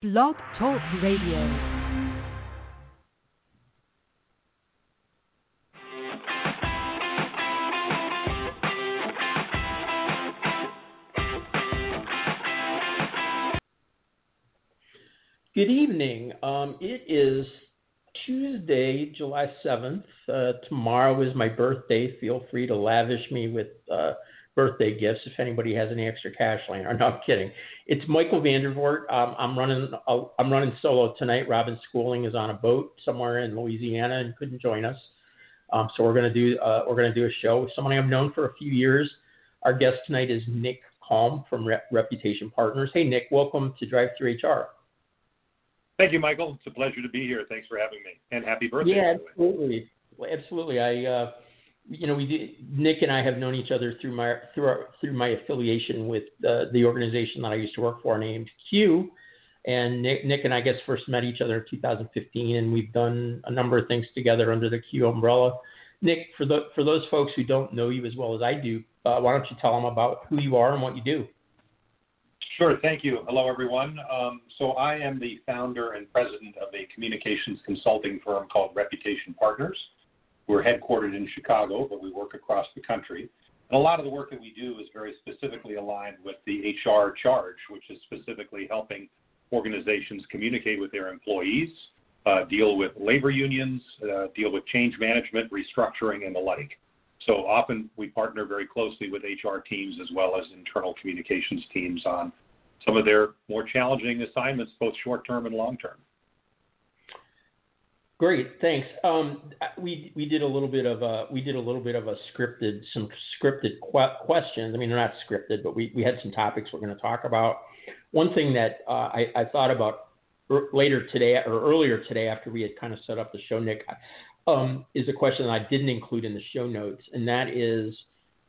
Blog Talk Radio. Good evening. Um, it is Tuesday, July 7th. Uh, tomorrow is my birthday. Feel free to lavish me with uh, birthday gifts if anybody has any extra cash laying around. No, I'm kidding. It's Michael Vandervoort. Um, I'm running. Uh, I'm running solo tonight. Robin Schooling is on a boat somewhere in Louisiana and couldn't join us. Um, so we're gonna do uh, we're gonna do a show with someone I've known for a few years. Our guest tonight is Nick Kalm from Rep- Reputation Partners. Hey Nick, welcome to Drive Through HR. Thank you, Michael. It's a pleasure to be here. Thanks for having me, and happy birthday. Yeah, absolutely, absolutely. I, uh, you know, we Nick and I have known each other through my through our, through my affiliation with uh, the organization that I used to work for, named Cue. And Nick, Nick and I guess first met each other in 2015, and we've done a number of things together under the Cue umbrella. Nick, for the for those folks who don't know you as well as I do, uh, why don't you tell them about who you are and what you do? Sure. Thank you. Hello, everyone. Um, so I am the founder and president of a communications consulting firm called Reputation Partners. We're headquartered in Chicago, but we work across the country. And a lot of the work that we do is very specifically aligned with the HR charge, which is specifically helping organizations communicate with their employees, uh, deal with labor unions, uh, deal with change management, restructuring, and the like. So often we partner very closely with HR teams as well as internal communications teams on some of their more challenging assignments, both short term and long term. Great, thanks. Um, we we did a little bit of a we did a little bit of a scripted some scripted que- questions. I mean, they're not scripted, but we we had some topics we're going to talk about. One thing that uh, I, thought about later today or earlier today after we had kind of set up the show, Nick, um, is a question that I didn't include in the show notes, and that is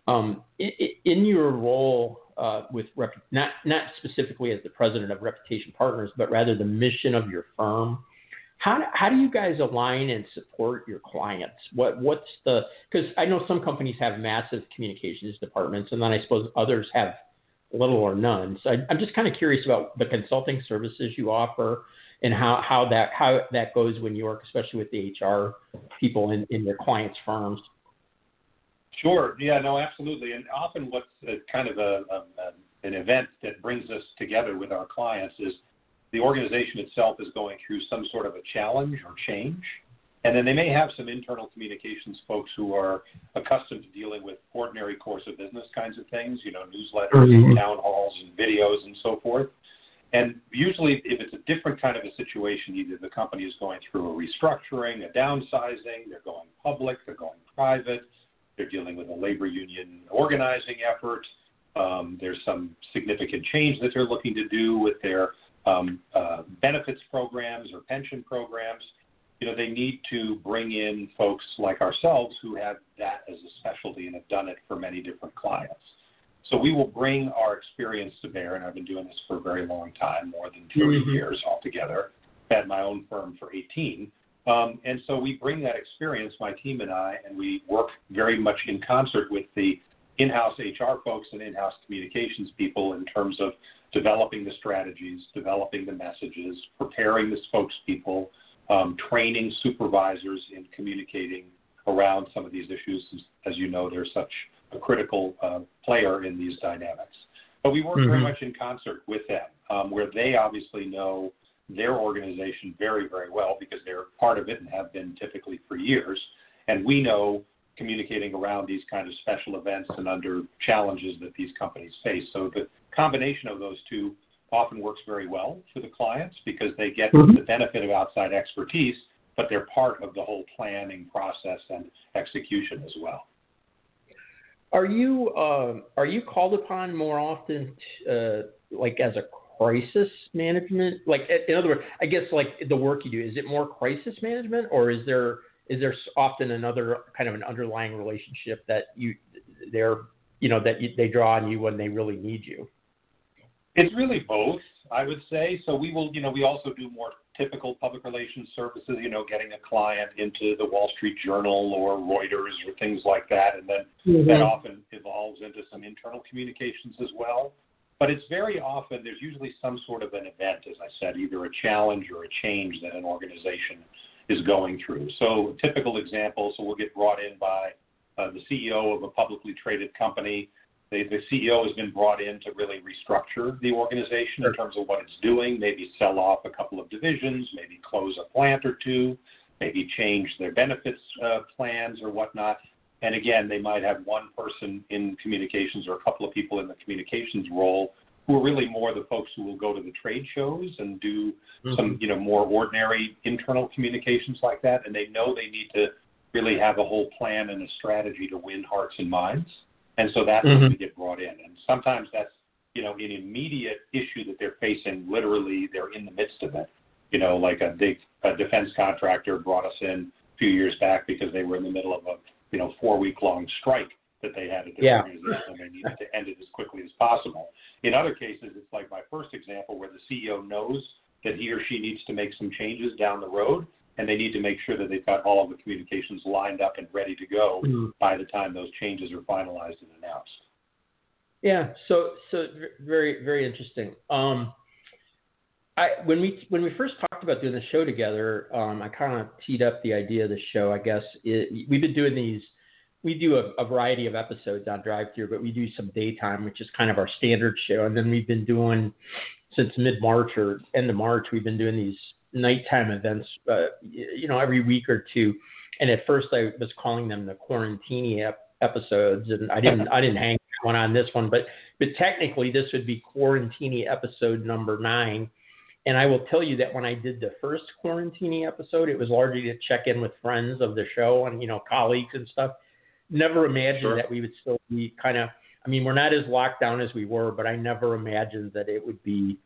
um, in, in, your role uh, with rep, not not specifically as the president of Reputation Partners, but rather the mission of your firm. How, how do you guys align and support your clients? What what's the because I know some companies have massive communications departments, and then I suppose others have little or none. So I, I'm just kind of curious about the consulting services you offer and how, how that how that goes when you work, especially with the HR people in, in your clients' firms. Sure. Yeah. No. Absolutely. And often, what's a, kind of a, a, an event that brings us together with our clients is the organization itself is going through some sort of a challenge or change. And then they may have some internal communications folks who are accustomed to dealing with ordinary course of business kinds of things, you know, newsletters, mm-hmm. and town halls, and videos, and so forth. And usually, if it's a different kind of a situation, either the company is going through a restructuring, a downsizing, they're going public, they're going private, they're dealing with a labor union organizing effort, um, there's some significant change that they're looking to do with their um, uh, benefits programs or pension programs. You know, they need to bring in folks like ourselves who have that as a specialty and have done it for many different clients. So we will bring our experience to bear, and I've been doing this for a very long time, more than 30 mm-hmm. years altogether. Had my own firm for 18. Um, and so we bring that experience, my team and I, and we work very much in concert with the in house HR folks and in house communications people in terms of developing the strategies, developing the messages, preparing the spokespeople, um, training supervisors in communicating around some of these issues. As you know, they're such a critical uh, player in these dynamics. But we work mm-hmm. very much in concert with them, um, where they obviously know their organization very, very well because they're part of it and have been typically for years. And we know communicating around these kind of special events and under challenges that these companies face. So the combination of those two often works very well for the clients because they get mm-hmm. the benefit of outside expertise, but they're part of the whole planning process and execution as well. Are you uh, are you called upon more often, uh, like as a crisis management? Like in other words, I guess like the work you do is it more crisis management, or is there is there often another kind of an underlying relationship that you they're you know that you, they draw on you when they really need you? It's really both, I would say. So we will, you know, we also do more typical public relations services, you know, getting a client into the Wall Street Journal or Reuters or things like that. And then mm-hmm. that often evolves into some internal communications as well. but it's very often there's usually some sort of an event, as I said, either a challenge or a change that an organization is going through. So typical example, so we'll get brought in by uh, the CEO of a publicly traded company. The, the CEO has been brought in to really restructure the organization in terms of what it's doing, maybe sell off a couple of divisions, maybe close a plant or two, maybe change their benefits uh, plans or whatnot. And again, they might have one person in communications or a couple of people in the communications role who are really more the folks who will go to the trade shows and do mm-hmm. some, you know, more ordinary internal communications like that. And they know they need to really have a whole plan and a strategy to win hearts and minds. And so that's mm-hmm. when we get brought in. And sometimes that's, you know, an immediate issue that they're facing. Literally, they're in the midst of it. You know, like a big a defense contractor brought us in a few years back because they were in the middle of a, you know, four week long strike that they had at their yeah. organization and they needed to end it as quickly as possible. In other cases, it's like my first example where the CEO knows that he or she needs to make some changes down the road and they need to make sure that they've got all of the communications lined up and ready to go mm-hmm. by the time those changes are finalized and announced. Yeah, so so very very interesting. Um, I when we when we first talked about doing the show together, um, I kind of teed up the idea of the show. I guess it, we've been doing these we do a, a, variety of episodes on drive through, but we do some daytime, which is kind of our standard show. And then we've been doing since mid March or end of March, we've been doing these nighttime events, uh, you know, every week or two. And at first, I was calling them the quarantini ep- episodes, and I didn't I didn't hang one on this one, but but technically this would be quarantini episode number nine. And I will tell you that when I did the first quarantini episode, it was largely to check in with friends of the show and you know colleagues and stuff never imagined sure. that we would still be kind of. I mean, we're not as locked down as we were, but I never imagined that it would be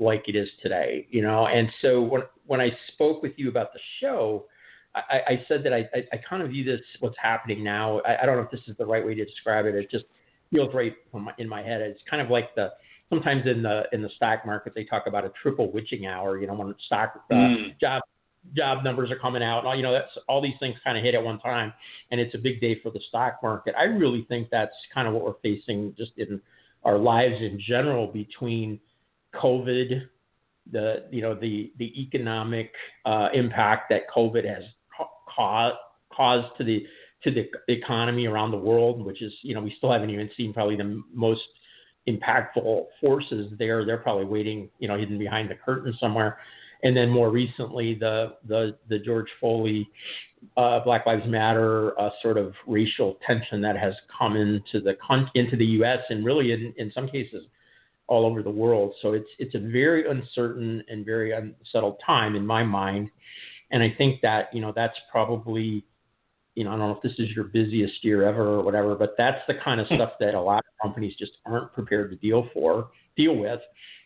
like it is today. You know, and so when when I spoke with you about the show. I, I said that I, I, I kind of view this what's happening now. I, I don't know if this is the right way to describe it. It just feels right in my head. It's kind of like the sometimes in the in the stock market they talk about a triple witching hour. You know, when stock uh, mm. job job numbers are coming out. and all, You know, that's all these things kind of hit at one time, and it's a big day for the stock market. I really think that's kind of what we're facing just in our lives in general between COVID, the you know the the economic uh, impact that COVID has caused caused to the to the economy around the world, which is you know we still haven't even seen probably the most impactful forces there. They're probably waiting, you know, hidden behind the curtain somewhere and then more recently the the the George Floyd uh, Black Lives Matter uh, sort of racial tension that has come into the into the U.S. and really in, in some cases all over the world. So it's it's a very uncertain and very unsettled time in my mind, and I think that you know that's probably you know I don't know if this is your busiest year ever or whatever, but that's the kind of stuff that a lot of companies just aren't prepared to deal for deal with.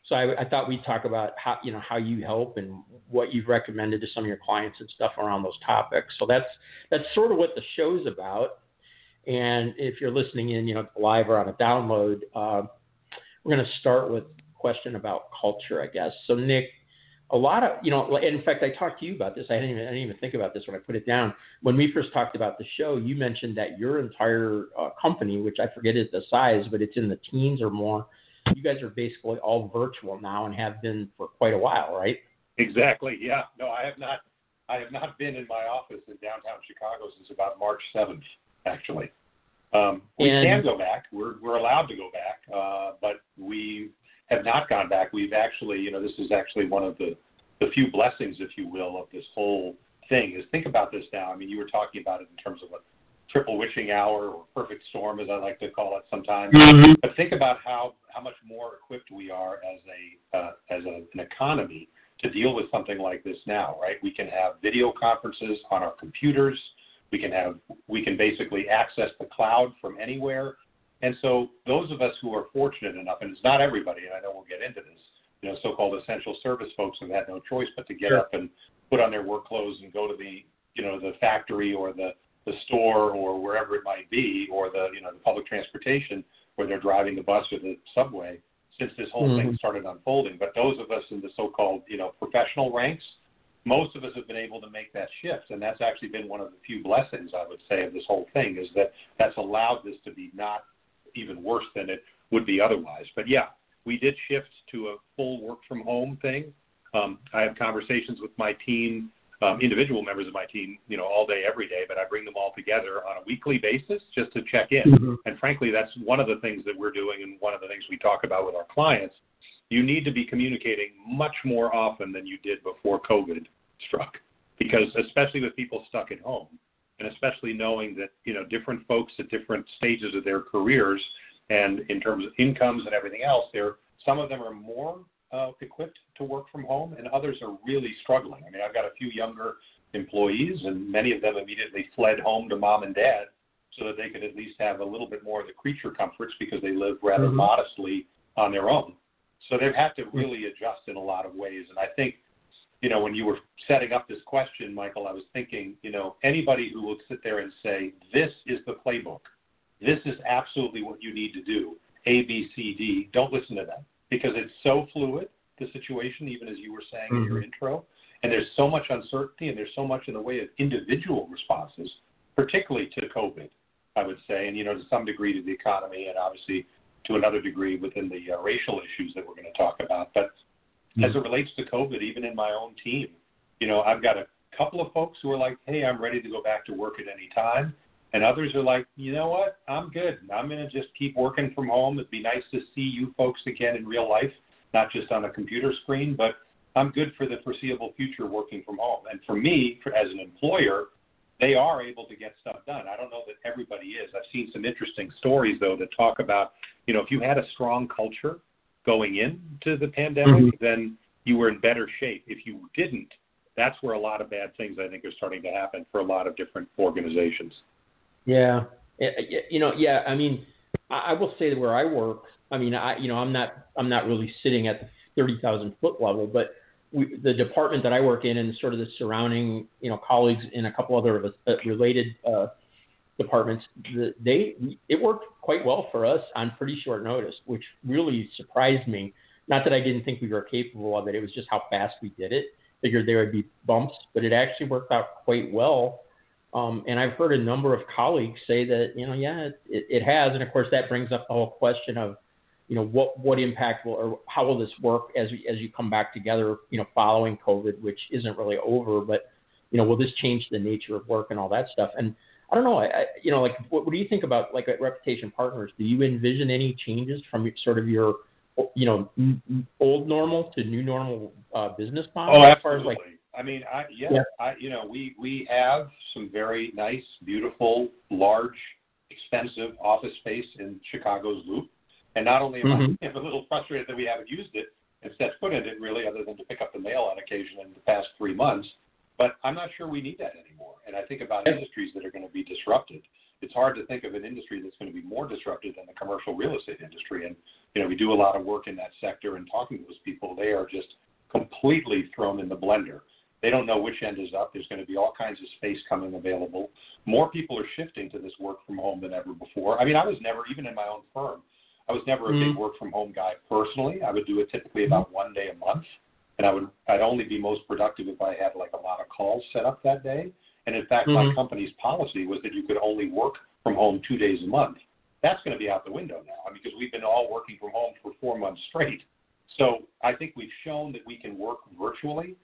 So I, I, thought we'd talk about how you know how you help and what you've recommended to some of your clients and stuff around those topics. So that's that's sort of what the show's about. And if you're listening in, you know, live or on a download, uh, we're going to start with a question about culture, I guess. So Nick, a lot of you know, in fact, I talked to you about this. I didn't even I didn't even think about this when I put it down. When we first talked about the show, you mentioned that your entire uh, company, which I forget is the size, but it's in the teens or more you guys are basically all virtual now and have been for quite a while, right? Exactly. Yeah. No, I have not. I have not been in my office in downtown Chicago since about March seventh, actually. Um, we and, can go back. We're we're allowed to go back, uh, but we have not gone back. We've actually, you know, this is actually one of the the few blessings, if you will, of this whole thing. Is think about this now. I mean, you were talking about it in terms of a triple witching hour or perfect storm, as I like to call it sometimes. Mm-hmm. But think about how how much more equipped we are as a uh, as a, an economy to deal with something like this now, right? We can have video conferences on our computers. We can have we can basically access the cloud from anywhere. And so those of us who are fortunate enough, and it's not everybody, and I know we'll get into this, you know, so-called essential service folks have had no choice but to get sure. up and put on their work clothes and go to the, you know, the factory or the the store or wherever it might be, or the you know the public transportation where they're driving the bus or the subway since this whole mm-hmm. thing started unfolding. But those of us in the so-called you know professional ranks, most of us have been able to make that shift, and that's actually been one of the few blessings I would say of this whole thing is that that's allowed this to be not even worse than it would be otherwise. But yeah, we did shift to a full work from home thing. Um, I have conversations with my team, um, individual members of my team, you know, all day, every day, but I bring them all together on a weekly basis just to check in. Mhm. And frankly, that's one of the things that we're doing and one of the things we talk about with our clients. You need to be communicating much more often than you did before COVID struck, because especially with people stuck at home, and especially knowing that you know different folks at different stages of their careers and in terms of incomes and everything else, there some of them are more uh, equipped to work from home, and others are really struggling. I mean, I've got a few younger employees, and many of them immediately fled home to mom and dad so that they could at least have a little bit more of the creature comforts because they live rather Mhm. modestly on their own. So they've had to really adjust in a lot of ways. And I think, you know, when you were setting up this question, Michael, I was thinking, you know, anybody who will sit there and say, this is the playbook, this is absolutely what you need to do, A, B, C, D, don't listen to them because it's so fluid, the situation, even as you were saying in your mm-hmm. intro. And there's so much uncertainty and there's so much in the way of individual responses, particularly to COVID, I would say, and, you know, to some degree to the economy and obviously to another degree within the uh, racial issues that we're going to talk about. But as it relates to COVID, even in my own team, you know, I've got a couple of folks who are like, hey, I'm ready to go back to work at any time. And others are like, you know what? I'm good. I'm going to just keep working from home. It'd be nice to see you folks again in real life, not just on a computer screen, but I'm good for the foreseeable future working from home. And for me, for, as an employer, they are able to get stuff done. I don't know that everybody is. I've seen some interesting stories, though, that talk about, you know, if you had a strong culture going into the pandemic, mm-hmm. then you were in better shape. If you didn't, that's where a lot of bad things I think are starting to happen for a lot of different organizations. Yeah, you know, yeah. I mean, I I will say that where I work, I mean, I you know, I'm not I'm not really sitting at the thirty thousand foot level, but we, the department that I work in and sort of the surrounding you know colleagues in a couple other uh, related uh, departments, the, they it worked quite well for us on pretty short notice, which really surprised me. Not that I didn't think we were capable of it; it was just how fast we did it. Figured there would be bumps, but it actually worked out quite well. Um, and I've heard a number of colleagues say that, you know, yeah, it, it has. And of course, that brings up the whole question of, you know, what, what impact will, or how will this work as, we, as you come back together, you know, following COVID, which isn't really over, but, you know, will this change the nature of work and all that stuff? And I don't know, I, I you know, like, what, what do you think about like at Reputation Partners? Do you envision any changes from sort of your, you know, n- old normal to new normal uh, business model? Oh, as far as like, I mean, I yeah, Yeah. I you know, we we have some very nice, beautiful, large, expensive office space in Chicago's Loop. And not only am Mhm. I am a little frustrated that we haven't used it and set foot in it really, other than to pick up the mail on occasion in the past three months, but I'm not sure we need that anymore. And I think about industries that are going to be disrupted. It's hard to think of an industry that's going to be more disrupted than the commercial real estate industry. And you know, we do a lot of work in that sector, and talking to those people, they are just completely thrown in the blender. They don't know which end is up. There's going to be all kinds of space coming available. More people are shifting to this work from home than ever before. I mean, I was never, even in my own firm, I was never a big Mhm. work from home guy personally. I would do it typically about one day a month, and I would I'd only be most productive if I had like a lot of calls set up that day. And in fact, my Mhm. company's policy was that you could only work from home two days a month. That's going to be out the window now I mean, because we've been all working from home for four months straight. So I think we've shown that we can work virtually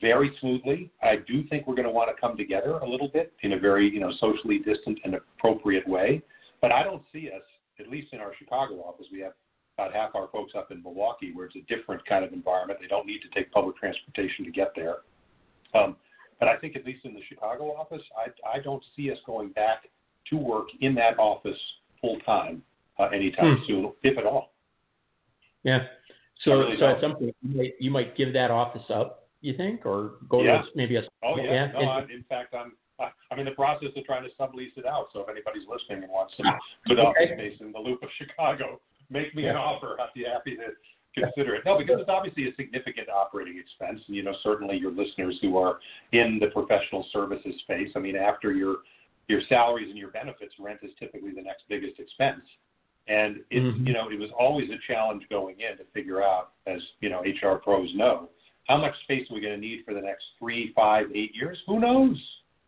very smoothly. I do think we're going to want to come together a little bit in a very, you know, socially distant and appropriate way. But I don't see us, at least in our Chicago office, we have about half our folks up in Milwaukee, where it's a different kind of environment. They don't need to take public transportation to get there. Um, but I think at least in the Chicago office, I, I don't see us going back to work in that office full time uh, anytime Hmm. soon, if at all. Yeah. So, really so at some point, you might, you might give that office up, you think, or go Yeah. to maybe a. Oh yeah, no. and- I, in fact, I'm I'm in the process of trying to sublease it out. So if anybody's listening and wants some Ah, good office okay. space in the loop of Chicago, make me an offer. I'd be happy to consider it. No, because it's obviously a significant operating expense, and you know certainly your listeners who are in the professional services space. I mean, after your your salaries and your benefits, rent is typically the next biggest expense. And it's Mhm. you know it was always a challenge going in to figure out, as you know HR pros know, how much space are we going to need for the next three, five, eight years? Who knows?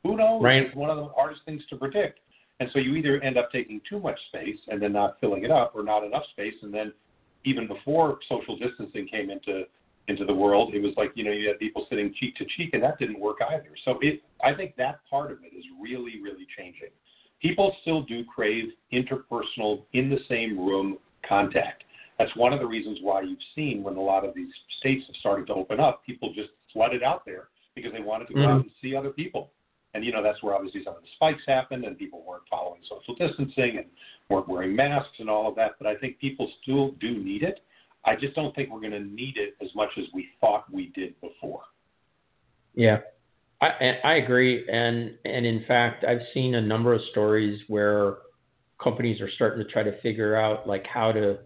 Who knows? Right. It's one of the hardest things to predict. And so you either end up taking too much space and then not filling it up, or not enough space and then even before social distancing came into into the world, it was like you know you had people sitting cheek to cheek, and that didn't work either. So it, I think that part of it is really, really changing. People still do crave interpersonal, in the same room contact. That's one of the reasons why you've seen when a lot of these states have started to open up, people just flooded out there because they wanted to go mm-hmm. out and see other people. And you know that's where obviously some of the spikes happened, and people weren't following social distancing and weren't wearing masks and all of that. But I think people still do need it. I just don't think we're going to need it as much as we thought we did before. Yeah, I, I agree, and and in fact, I've seen a number of stories where companies are starting to try to figure out like how to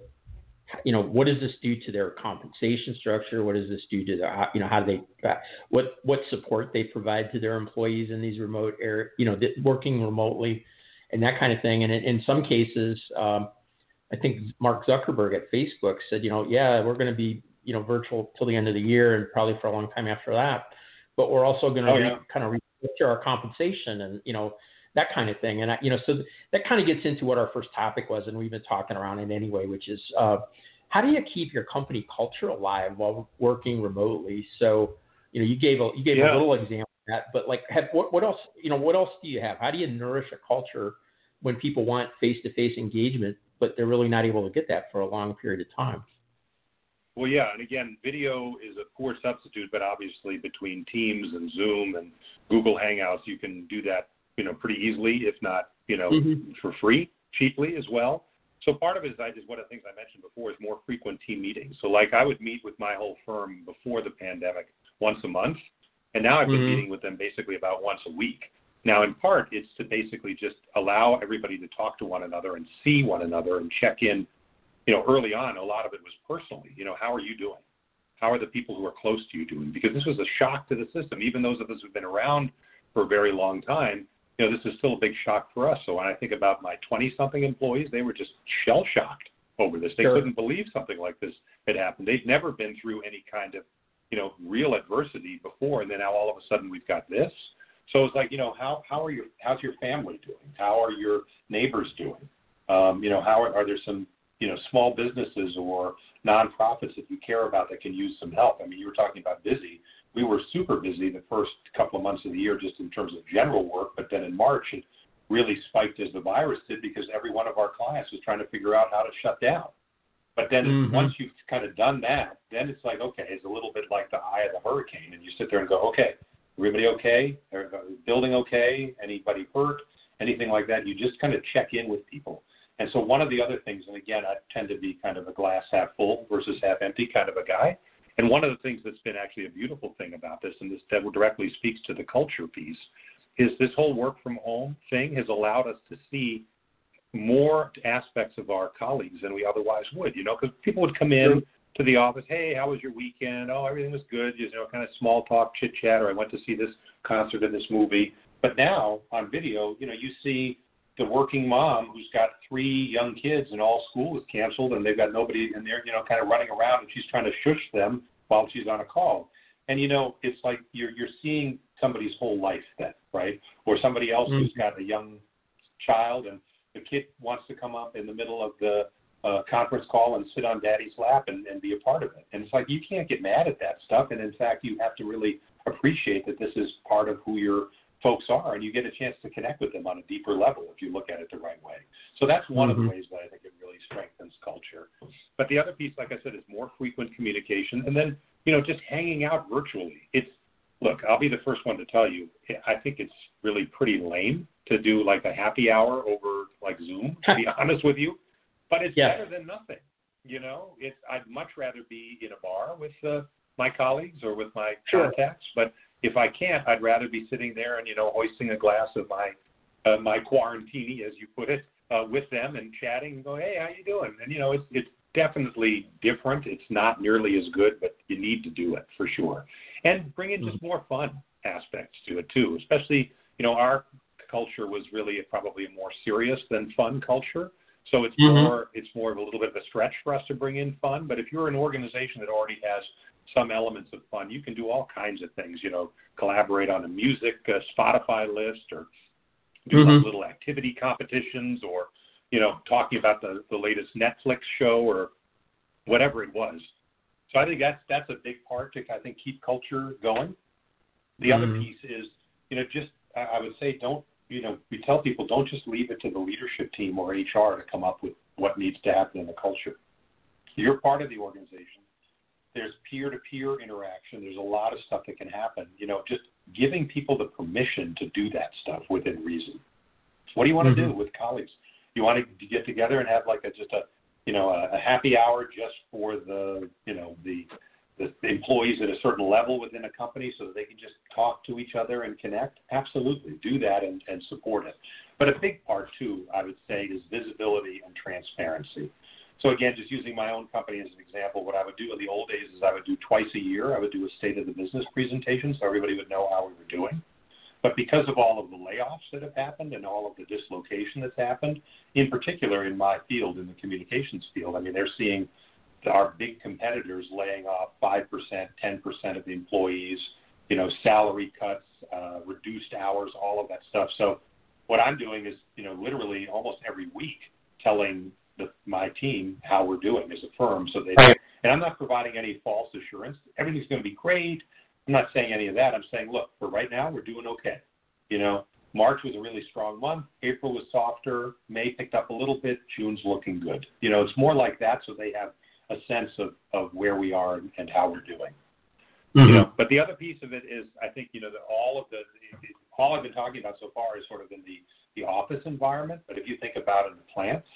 you know, what does this do to their compensation structure? What does this do to their, you know, how do they, what what support they provide to their employees in these remote area, you know, working remotely, and that kind of thing. And in, in some cases, um, I think Mark Zuckerberg at Facebook said, you know, yeah, we're going to be, you know, virtual till the end of the year and probably for a long time after that, but we're also going to oh, yeah. kind of restructure our compensation and you know that kind of thing. And I, you know, so that kind of gets into what our first topic was, and we've been talking around it anyway, which is uh, how do you keep your company culture alive while working remotely? So, you know, you gave a you gave yeah. a little example of that, but like, have, what what else? You know, what else do you have? How do you nourish a culture when people want face to face engagement, but they're really not able to get that for a long period of time? Well, yeah, and again, video is a poor substitute, but obviously between Teams and Zoom and Google Hangouts, you can do that you know, pretty easily, if not, you know, mm-hmm. for free, cheaply as well. So part of it is I just one of the things I mentioned before is more frequent team meetings. So like I would meet with my whole firm before the pandemic once a month, and now I've been mm-hmm. meeting with them basically about once a week. Now, in part, it's to basically just allow everybody to talk to one another and see one another and check in. You know, early on, a lot of it was personally. You know, how are you doing? How are the people who are close to you doing? Because this was a shock to the system. Even those of us who've been around for a very long time, you know, this is still a big shock for us. So when I think about my 20 something employees, they were just shell shocked over this. They sure. couldn't believe something like this had happened. They'd never been through any kind of, you know, real adversity before. And then now all of a sudden we've got this. So it's like, you know, how, how are your, how's your family doing? How are your neighbors doing? Um, you know, how are, are there some, you know, small businesses or nonprofits that you care about that can use some help? I mean, you were talking about busy we were super busy the first couple of months of the year just in terms of general work, but then in March it really spiked as the virus did because every one of our clients was trying to figure out how to shut down. But then mm-hmm. once you've kind of done that, then it's like, okay, it's a little bit like the eye of the hurricane. And you sit there and go, okay, everybody okay? Building okay? Anybody hurt? Anything like that? You just kind of check in with people. And so one of the other things, and again, I tend to be kind of a glass half full versus half empty kind of a guy. And one of the things that's been actually a beautiful thing about this, and this that directly speaks to the culture piece, is this whole work from home thing has allowed us to see more aspects of our colleagues than we otherwise would. You know, because people would come in to the office, hey, how was your weekend? Oh, everything was good. You know, kind of small talk, chit chat, or I went to see this concert or this movie. But now on video, you know, you see the working mom who's got three young kids and all school is canceled and they've got nobody in there, you know, kind of running around and she's trying to shush them while she's on a call. And you know, it's like you're you're seeing somebody's whole life then, right? Or somebody else mm-hmm. who's got a young child and the kid wants to come up in the middle of the uh, conference call and sit on daddy's lap and, and be a part of it. And it's like you can't get mad at that stuff. And in fact, you have to really appreciate that this is part of who you're folks are, and you get a chance to connect with them on a deeper level if you look at it the right way. So that's one mm-hmm. of the mm-hmm. ways that I think it really strengthens culture. But the other piece, like I said, is more frequent communication, and then you know just hanging out virtually. It's look, I'll be the first one to tell you, I think it's really pretty lame to do like a happy hour over like Zoom. To be honest with you, but it's better than nothing. You know, it's I'd much rather be in a bar with uh, my colleagues or with my sure. contacts, but if I can't, I'd rather be sitting there and you know hoisting a glass of my uh, my quarantini, as you put it, uh, with them and chatting and go, hey, how you doing? And you know, it's it's definitely different. It's not nearly as good, but you need to do it for sure, and bring in just mm-hmm. more fun aspects to it too. Especially, you know, our culture was really probably a more serious than fun culture. So it's mm-hmm. more it's more of a little bit of a stretch for us to bring in fun. But if you're an organization that already has some elements of fun. You can do all kinds of things, you know, collaborate on a music uh, Spotify list or do mm-hmm. little activity competitions or, you know, talking about the, the latest Netflix show or whatever it was. So I think that's that's a big part to I think keep culture going. The mm-hmm. other piece is, you know, just I would say don't you know we tell people don't just leave it to the leadership team or HR to come up with what needs to happen in the culture. You're part of the organization. There's peer-to-peer interaction. There's a lot of stuff that can happen. You know, just giving people the permission to do that stuff within reason. What do you want mm-hmm. to do with colleagues? You want to get together and have like a just a you know a, a happy hour just for the you know the the employees at a certain level within a company so that they can just talk to each other and connect? Absolutely, do that and, and support it. But a big part too, I would say, is visibility and transparency. So again, just using my own company as an example, what I would do in the old days is I would do twice a year. I would do a state of the business presentation so everybody would know how we were doing. But because of all of the layoffs that have happened and all of the dislocation that's happened, in particular in my field, in the communications field, I mean, they're seeing our big competitors laying off 5%, 10% of the employees, you know, salary cuts, uh, reduced hours, all of that stuff. So what I'm doing is, you know, literally almost every week telling the, my team how we're doing as a firm. So they, and I'm not providing any false assurance. Everything's going to be great. I'm not saying any of that. I'm saying, look, for right now, we're doing okay. You know, March was a really strong month. April was softer. May picked up a little bit. June's looking good. You know, it's more like that, so they have a sense of, of where we are and, and how we're doing. Mm-hmm. You know, but the other piece of it is, I think, you know, that all of the, all I've been talking about so far is sort of in the, the office environment. But if you think about in the plants,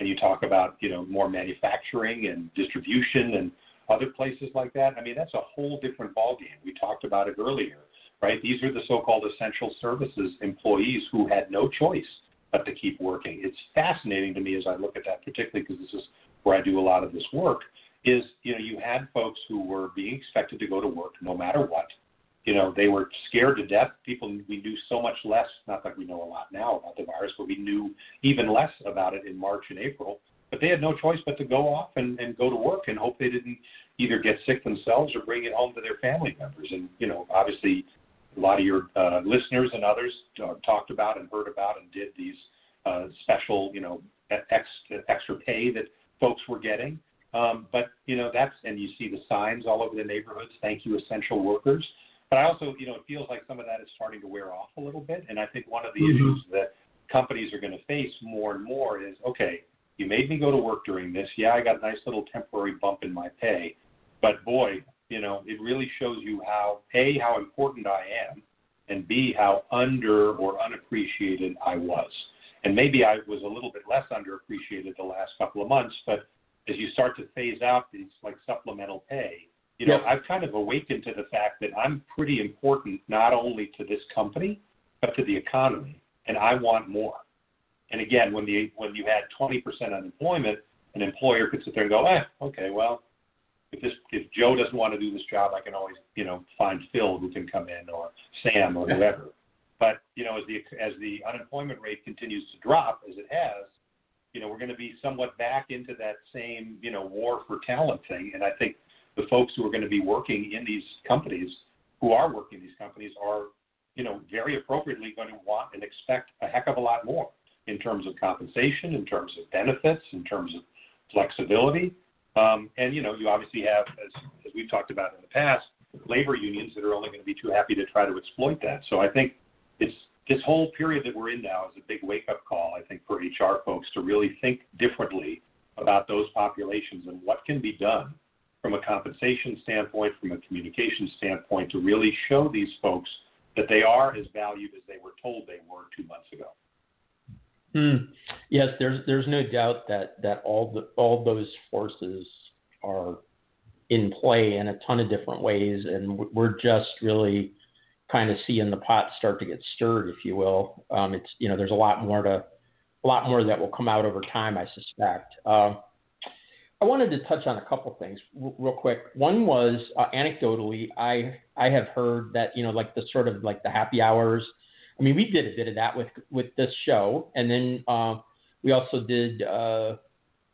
and you talk about, you know, more manufacturing and distribution and other places like that, I mean, that's a whole different ballgame. We talked about it earlier, right? These are the so-called essential services employees who had no choice but to keep working. It's fascinating to me as I look at that, particularly because this is where I do a lot of this work, is you know you had folks who were being expected to go to work no matter what. You know they were scared to death. People we knew so much less. Not that we know a lot now about the virus, but we knew even less about it in March and April. But they had no choice but to go off and, and go to work and hope they didn't either get sick themselves or bring it home to their family members. And you know obviously a lot of your uh, listeners and others uh, talked about and heard about and did these uh, special, you know, ex, extra pay that folks were getting. Um, but you know that's and you see the signs all over the neighborhoods. Thank you, essential workers. But I also, you know, it feels like some of that is starting to wear off a little bit. And I think one of the mm-hmm. issues that companies are going to face more and more is, okay, you made me go to work during this. Yeah, I got a nice little temporary bump in my pay, but boy, you know, it really shows you how a how important I am, and b how under or unappreciated I was. And maybe I was a little bit less underappreciated the last couple of months, but as you start to phase out these like supplemental pay, you know, I've kind of awakened to the fact that I'm pretty important not only to this company, but to the economy, and I want more. And again, when the when you had 20% unemployment, an employer could sit there and go, eh, okay, well, if this if Joe doesn't want to do this job, I can always you know find Phil who can come in or Sam or whoever. But you know, as the as the unemployment rate continues to drop, as it has, you know, we're going to be somewhat back into that same you know war for talent thing. And I think the folks who are going to be working in these companies, who are working in these companies, are you know very appropriately going to want and expect a heck of a lot more in terms of compensation, in terms of benefits, in terms of flexibility. Um, and you know, you obviously have, as, as we've talked about in the past, labor unions that are only going to be too happy to try to exploit that. So I think it's this whole period that we're in now is a big wake up call, I think, for HR folks to really think differently about those populations and what can be done from a compensation standpoint, from a communication standpoint, to really show these folks that they are as valued as they were told they were two months ago. Hmm. Yes, there's there's no doubt that that all the all those forces are in play in a ton of different ways, and we're just really kind of seeing the pot start to get stirred, if you will. Um, it's you know there's a lot more to a lot more that will come out over time, I suspect. Uh, I wanted to touch on a couple things real quick. One was uh, anecdotally, I I have heard that you know like the sort of like the happy hours. I mean, we did a bit of that with with this show, and then uh, we also did uh,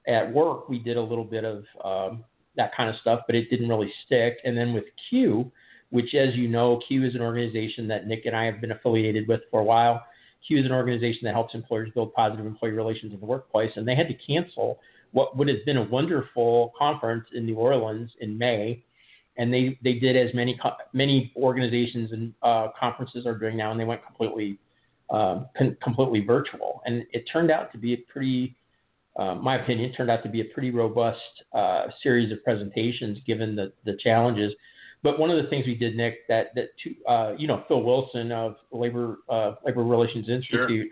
at work. We did a little bit of um, that kind of stuff, but it didn't really stick. And then with Cue, which, as you know, Cue is an organization that Nick and I have been affiliated with for a while. Cue is an organization that helps employers build positive employee relations in the workplace, and they had to cancel what would have been a wonderful conference in New Orleans in May, and they they did as many many organizations and uh, conferences are doing now, and they went completely uh, con- completely virtual, and it turned out to be a pretty uh, my opinion, turned out to be a pretty robust uh, series of presentations given the, the challenges. But one of the things we did, Nick, that that uh, you know Phil Wilson of Labor uh, Labor Relations Institute sure.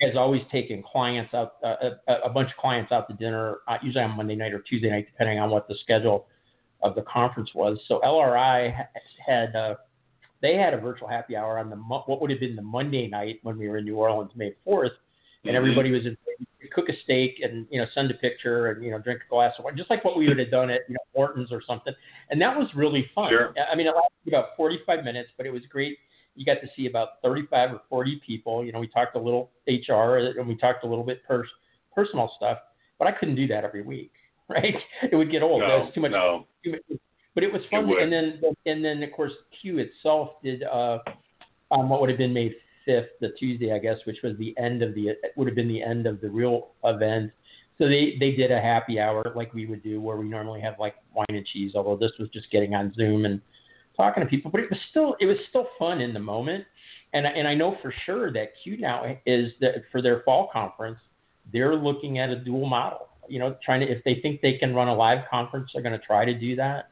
Has always taken clients out uh, a, a, bunch of clients out to dinner, uh, usually on Monday night or Tuesday night, depending on what the schedule of the conference was. So LRI had they had a virtual happy hour on the what would have been the Monday night when we were in New Orleans, May 4th, and mm-hmm. everybody was in cook a steak and you know send a picture and you know drink a glass of wine, just like what we would have done at you know Morton's or something. And that was really fun. Sure. I mean, it lasted about 45 minutes, but it was great. You got to see about 35 or 40 people. You know, we talked a little HR and we talked a little bit pers- personal stuff, but I couldn't do that every week, right? It would get old. No, was too much. No. Too much, but it was fun. It and then and then of course Cue itself did uh, um, what would have been May fifth, the Tuesday, I guess, which was the end of the would have been the end of the real event. So they they did a happy hour like we would do, where we normally have like wine and cheese. Although this was just getting on Zoom and talking to people, but it was still it was still fun in the moment. And and I know for sure that Cue now is that for their fall conference, they're looking at a dual model. You know, trying to if they think they can run a live conference, they're going to try to do that.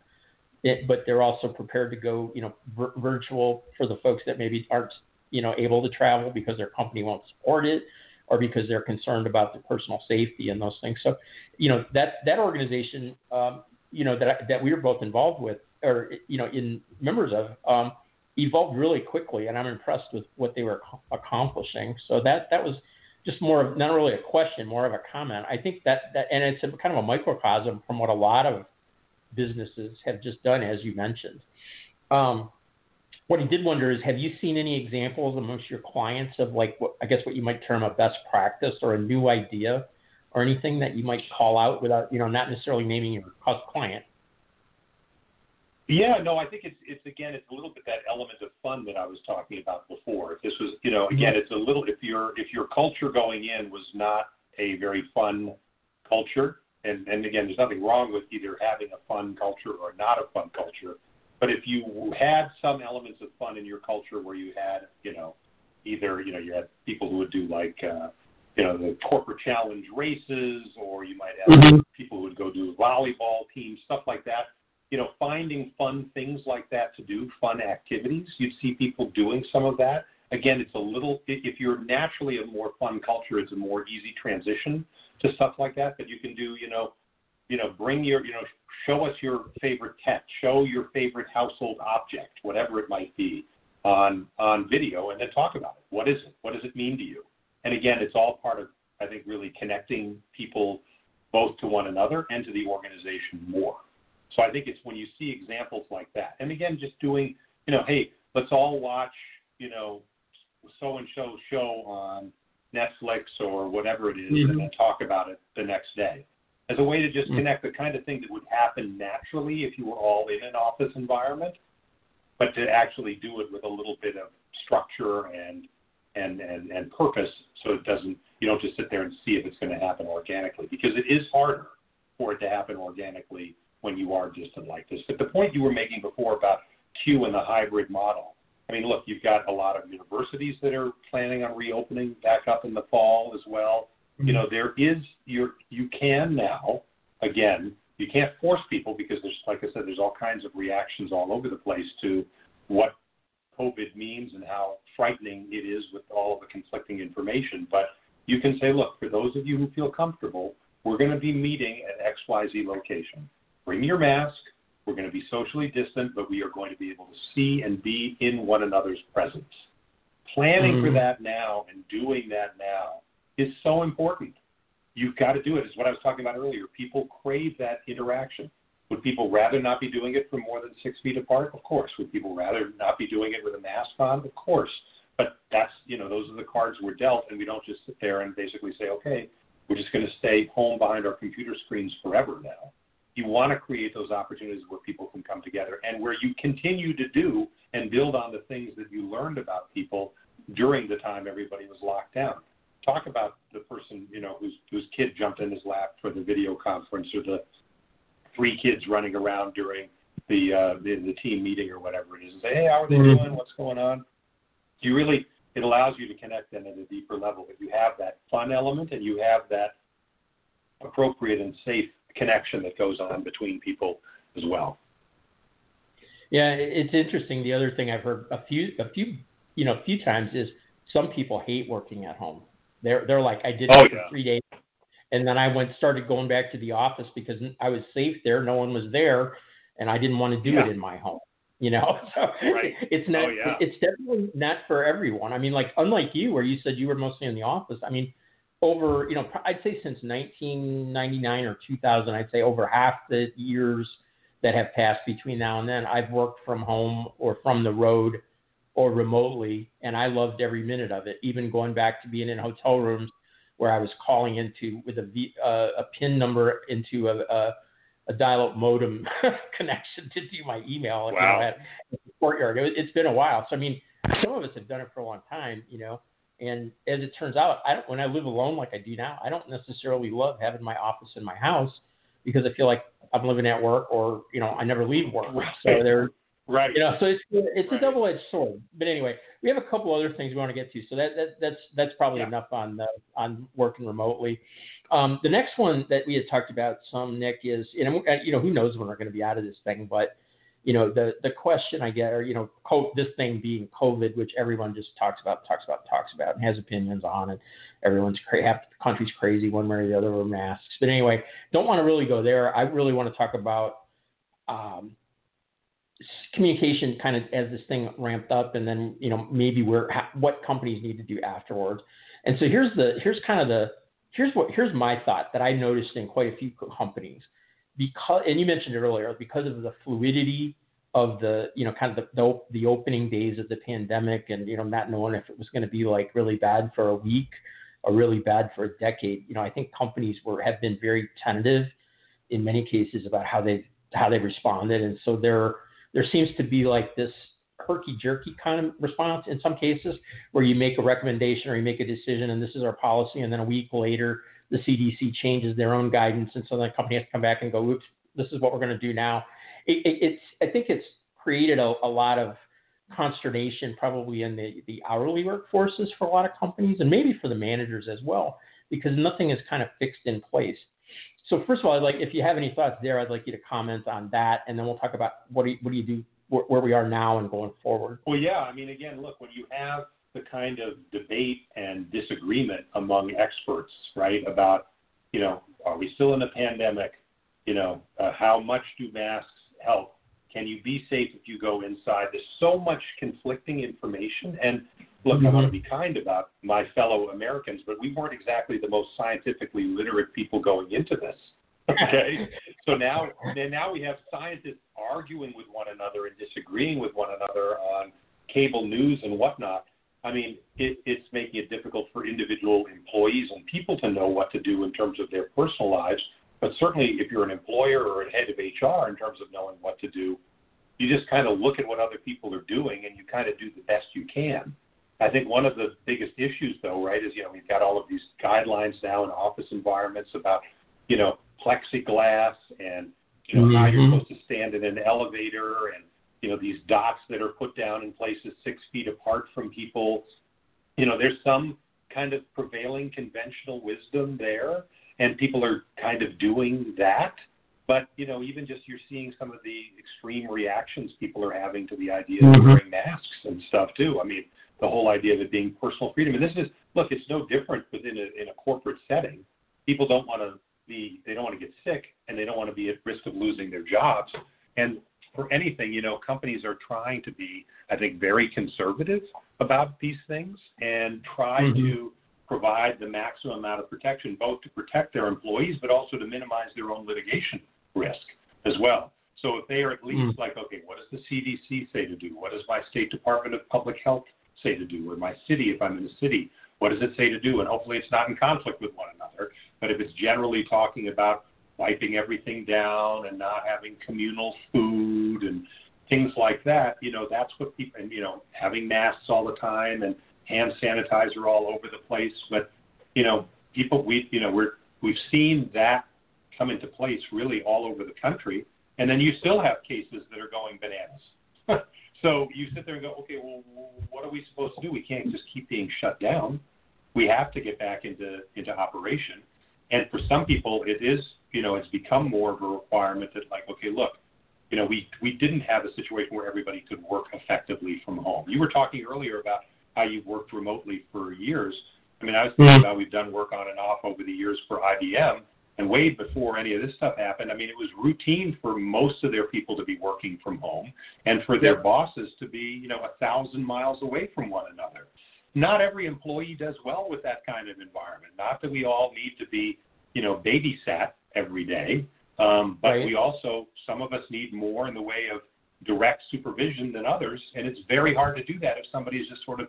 It, but they're also prepared to go, you know, vir- virtual for the folks that maybe aren't you know, able to travel because their company won't support it or because they're concerned about their personal safety and those things. So, you know, that that organization, um, you know, that that we were both involved with, or you know, in members of, um, evolved really quickly, and I'm impressed with what they were accomplishing. So that that was just more of not really a question, more of a comment. I think that that, and it's a, kind of a microcosm from what a lot of businesses have just done, as you mentioned. Um, what I did wonder is, have you seen any examples amongst your clients of like, what, I guess what you might term a best practice or a new idea, or anything that you might call out without, you know, not necessarily naming your client? Yeah, no, I think it's it's again, it's a little bit that element of fun that I was talking about before. If this was, you know, again, it's a little if your if your culture going in was not a very fun culture, and and again, there's nothing wrong with either having a fun culture or not a fun culture but if you had some elements of fun in your culture where you had, you know, either, you know, you had people who would do like, uh, you know, the corporate challenge races, or you might have mm-hmm. people who would go do volleyball teams, stuff like that. You know, finding fun things like that to do, fun activities. You'd see people doing some of that. Again, it's a little, if you're naturally a more fun culture, it's a more easy transition to stuff like that. But you can do, you know, you know, bring your, you know, show us your favorite pet, show your favorite household object, whatever it might be, on on video, and then talk about it. What is it? What does it mean to you? And again, it's all part of, I think, really connecting people both to one another and to the organization more. So I think it's when you see examples like that, and again, just doing, you know, hey, let's all watch, you know, so and so show on Netflix or whatever it is, mm-hmm. and then talk about it the next day as a way to just mm. connect the kind of thing that would happen naturally if you were all in an office environment, but to actually do it with a little bit of structure and and and, and purpose, so it doesn't you don't just sit there and see if it's going to happen organically because it is harder for it to happen organically when you are distant like this. But the point you were making before about Cue and the hybrid model. I mean, look, you've got a lot of universities that are planning on reopening back up in the fall as well you know, mm-hmm. there is your you can now again you can't force people because there's like I said there's all kinds of reactions all over the place to what COVID means and how frightening it is with all of the conflicting information. But you can say, look, for those of you who feel comfortable, we're going to be meeting at XYZ location. Bring your mask. We're going to be socially distant, but we are going to be able to see and be in one another's presence. Planning mm-hmm. for that now and doing that now is so important. You've got to do it. Is what I was talking about earlier. People crave that interaction. Would people rather not be doing it from more than six feet apart? Of course. Would people rather not be doing it with a mask on? Of course. But that's you know those are the cards we're dealt, and we don't just sit there and basically say, okay, we're just going to stay home behind our computer screens forever now. You want to create those opportunities where people can come together and where you continue to do and build on the things that you learned about people during the time everybody was locked down talk about the person you know who's whose kid jumped in his lap for the video conference, or the three kids running around during the uh, the, the team meeting or whatever it is, and say, hey, how are they Mhm. doing? What's going on? You really it allows you to connect them at a deeper level, but you have that fun element and you have that appropriate and safe connection that goes on between people as well. Yeah, it's interesting. The other thing I've heard a few, a few, you know, a few times is some people hate working at home. They're they're like, I did it Oh, for yeah. three days, and then I went started going back to the office because I was safe there. No one was there, and I didn't want to do Yeah. it in my home. You know, so Right. it's not. Oh, yeah. It's definitely not for everyone. I mean, like unlike you, where you said you were mostly in the office. I mean, over you know, I'd say since 1999 or 2000, I'd say over half the years that have passed between now and then, I've worked from home or from the road or remotely, and I loved every minute of it. Even going back to being in hotel rooms where I was calling into with a v, uh, a pin number into a, a, a dial-up modem connection to do my email. You Wow. know, at, at the courtyard. It, it's been a while. So I mean, some of us have done it for a long time, you know. And as it turns out, I don't, when I live alone like I do now, I don't necessarily love having my office in my house because I feel like I'm living at work or you know I never leave work. Right. So there, Right. you know, so it's it's Right. a double edged sword. But anyway, we have a couple other things we want to get to. So that, that that's that's probably Yeah. enough on the, on working remotely. Um, the next one that we had talked about some, Nick, is you know you know who knows when we're going to be out of this thing, but you know the the question I get, or you know, co- this thing being COVID, which everyone just talks about, talks about, talks about, and has opinions on, and everyone's cra- half the country's crazy one way or the other over masks. But anyway, don't want to really go there. I really want to talk about um, communication kind of as this thing ramped up, and then you know maybe where ha- what companies need to do afterwards. And so here's the here's kind of the here's what here's my thought that I noticed in quite a few companies because and you mentioned it earlier because of the fluidity of the you know kind of the the, the opening days of the pandemic and you know not knowing if it was going to be like really bad for a week or really bad for a decade you know I think companies were have been very tentative in many cases about how they how they responded. And so there there seems to be like this herky jerky kind of response in some cases where you make a recommendation or you make a decision and this is our policy. And then a week later the CDC changes their own guidance and so the company has to come back and go oops this is what we're going to do now it, it, it's I think it's created a, a lot of consternation probably in the, the hourly workforces for a lot of companies and maybe for the managers as well because nothing is kind of fixed in place. So first of all, I'd like if you have any thoughts there, I'd like you to comment on that, and then we'll talk about what do you, what do you do where, where we are now and going forward. Well, yeah. I mean, again, look, when you have the kind of debate and disagreement among experts, right, about, you know, are we still in a pandemic? You know, uh, how much do masks help? Can you be safe if you go inside? There's so much conflicting information. And look, I want to be kind about my fellow Americans, but we weren't exactly the most scientifically literate people going into this. Okay. so now, then now we have scientists arguing with one another and disagreeing with one another on cable news and whatnot. I mean, it, it's making it difficult for individual employees and people to know what to do in terms of their personal lives. But certainly, if you're an employer or a head of HR in terms of knowing what to do, you just kind of look at what other people are doing and you kind of do the best you can. I think one of the biggest issues, though, right, is you know we've got all of these guidelines now in office environments about you know plexiglass and you know how you're Mhm. supposed to stand in an elevator and you know these dots that are put down in places six feet apart from people. You know, there's some kind of prevailing conventional wisdom there, and people are kind of doing that. But you know, even just you're seeing some of the extreme reactions people are having to the idea of Mhm. wearing masks and stuff too. I mean, the whole idea of it being personal freedom. And this is look, it's no different within a in a corporate setting. People don't want to be they don't want to get sick and they don't want to be at risk of losing their jobs. And for anything, you know, companies are trying to be, I think, very conservative about these things and try Mhm. to provide the maximum amount of protection, both to protect their employees, but also to minimize their own litigation risk as well. So if they are at least like, okay, what does the CDC say to do? What does my state department of public health say to do? Or my city, if I'm in a city, what does it say to do? And hopefully it's not in conflict with one another. But if it's generally talking about wiping everything down and not having communal food and things like that, you know, that's what people, and, you know, having masks all the time and hand sanitizer all over the place. But, you know, people, we, you know, we're, we've seen that come into place really all over the country. And then you still have cases that are going bananas. so you sit there and go, okay, well, what are we supposed to do? We can't just keep being shut down. We have to get back into into operation. And for some people, it is, you know, it's become more of a requirement that, like, okay, look, you know, we we didn't have a situation where everybody could work effectively from home. You were talking earlier about how you've worked remotely for years. I mean, I was thinking mm-hmm. about we've done work on and off over the years for IBM, and way before any of this stuff happened, I mean, it was routine for most of their people to be working from home and for their bosses to be, you know, a thousand miles away from one another. Not every employee does well with that kind of environment. Not that we all need to be, you know, babysat every day, um, but right. we also, some of us need more in the way of direct supervision than others, and it's very hard to do that if somebody is just sort of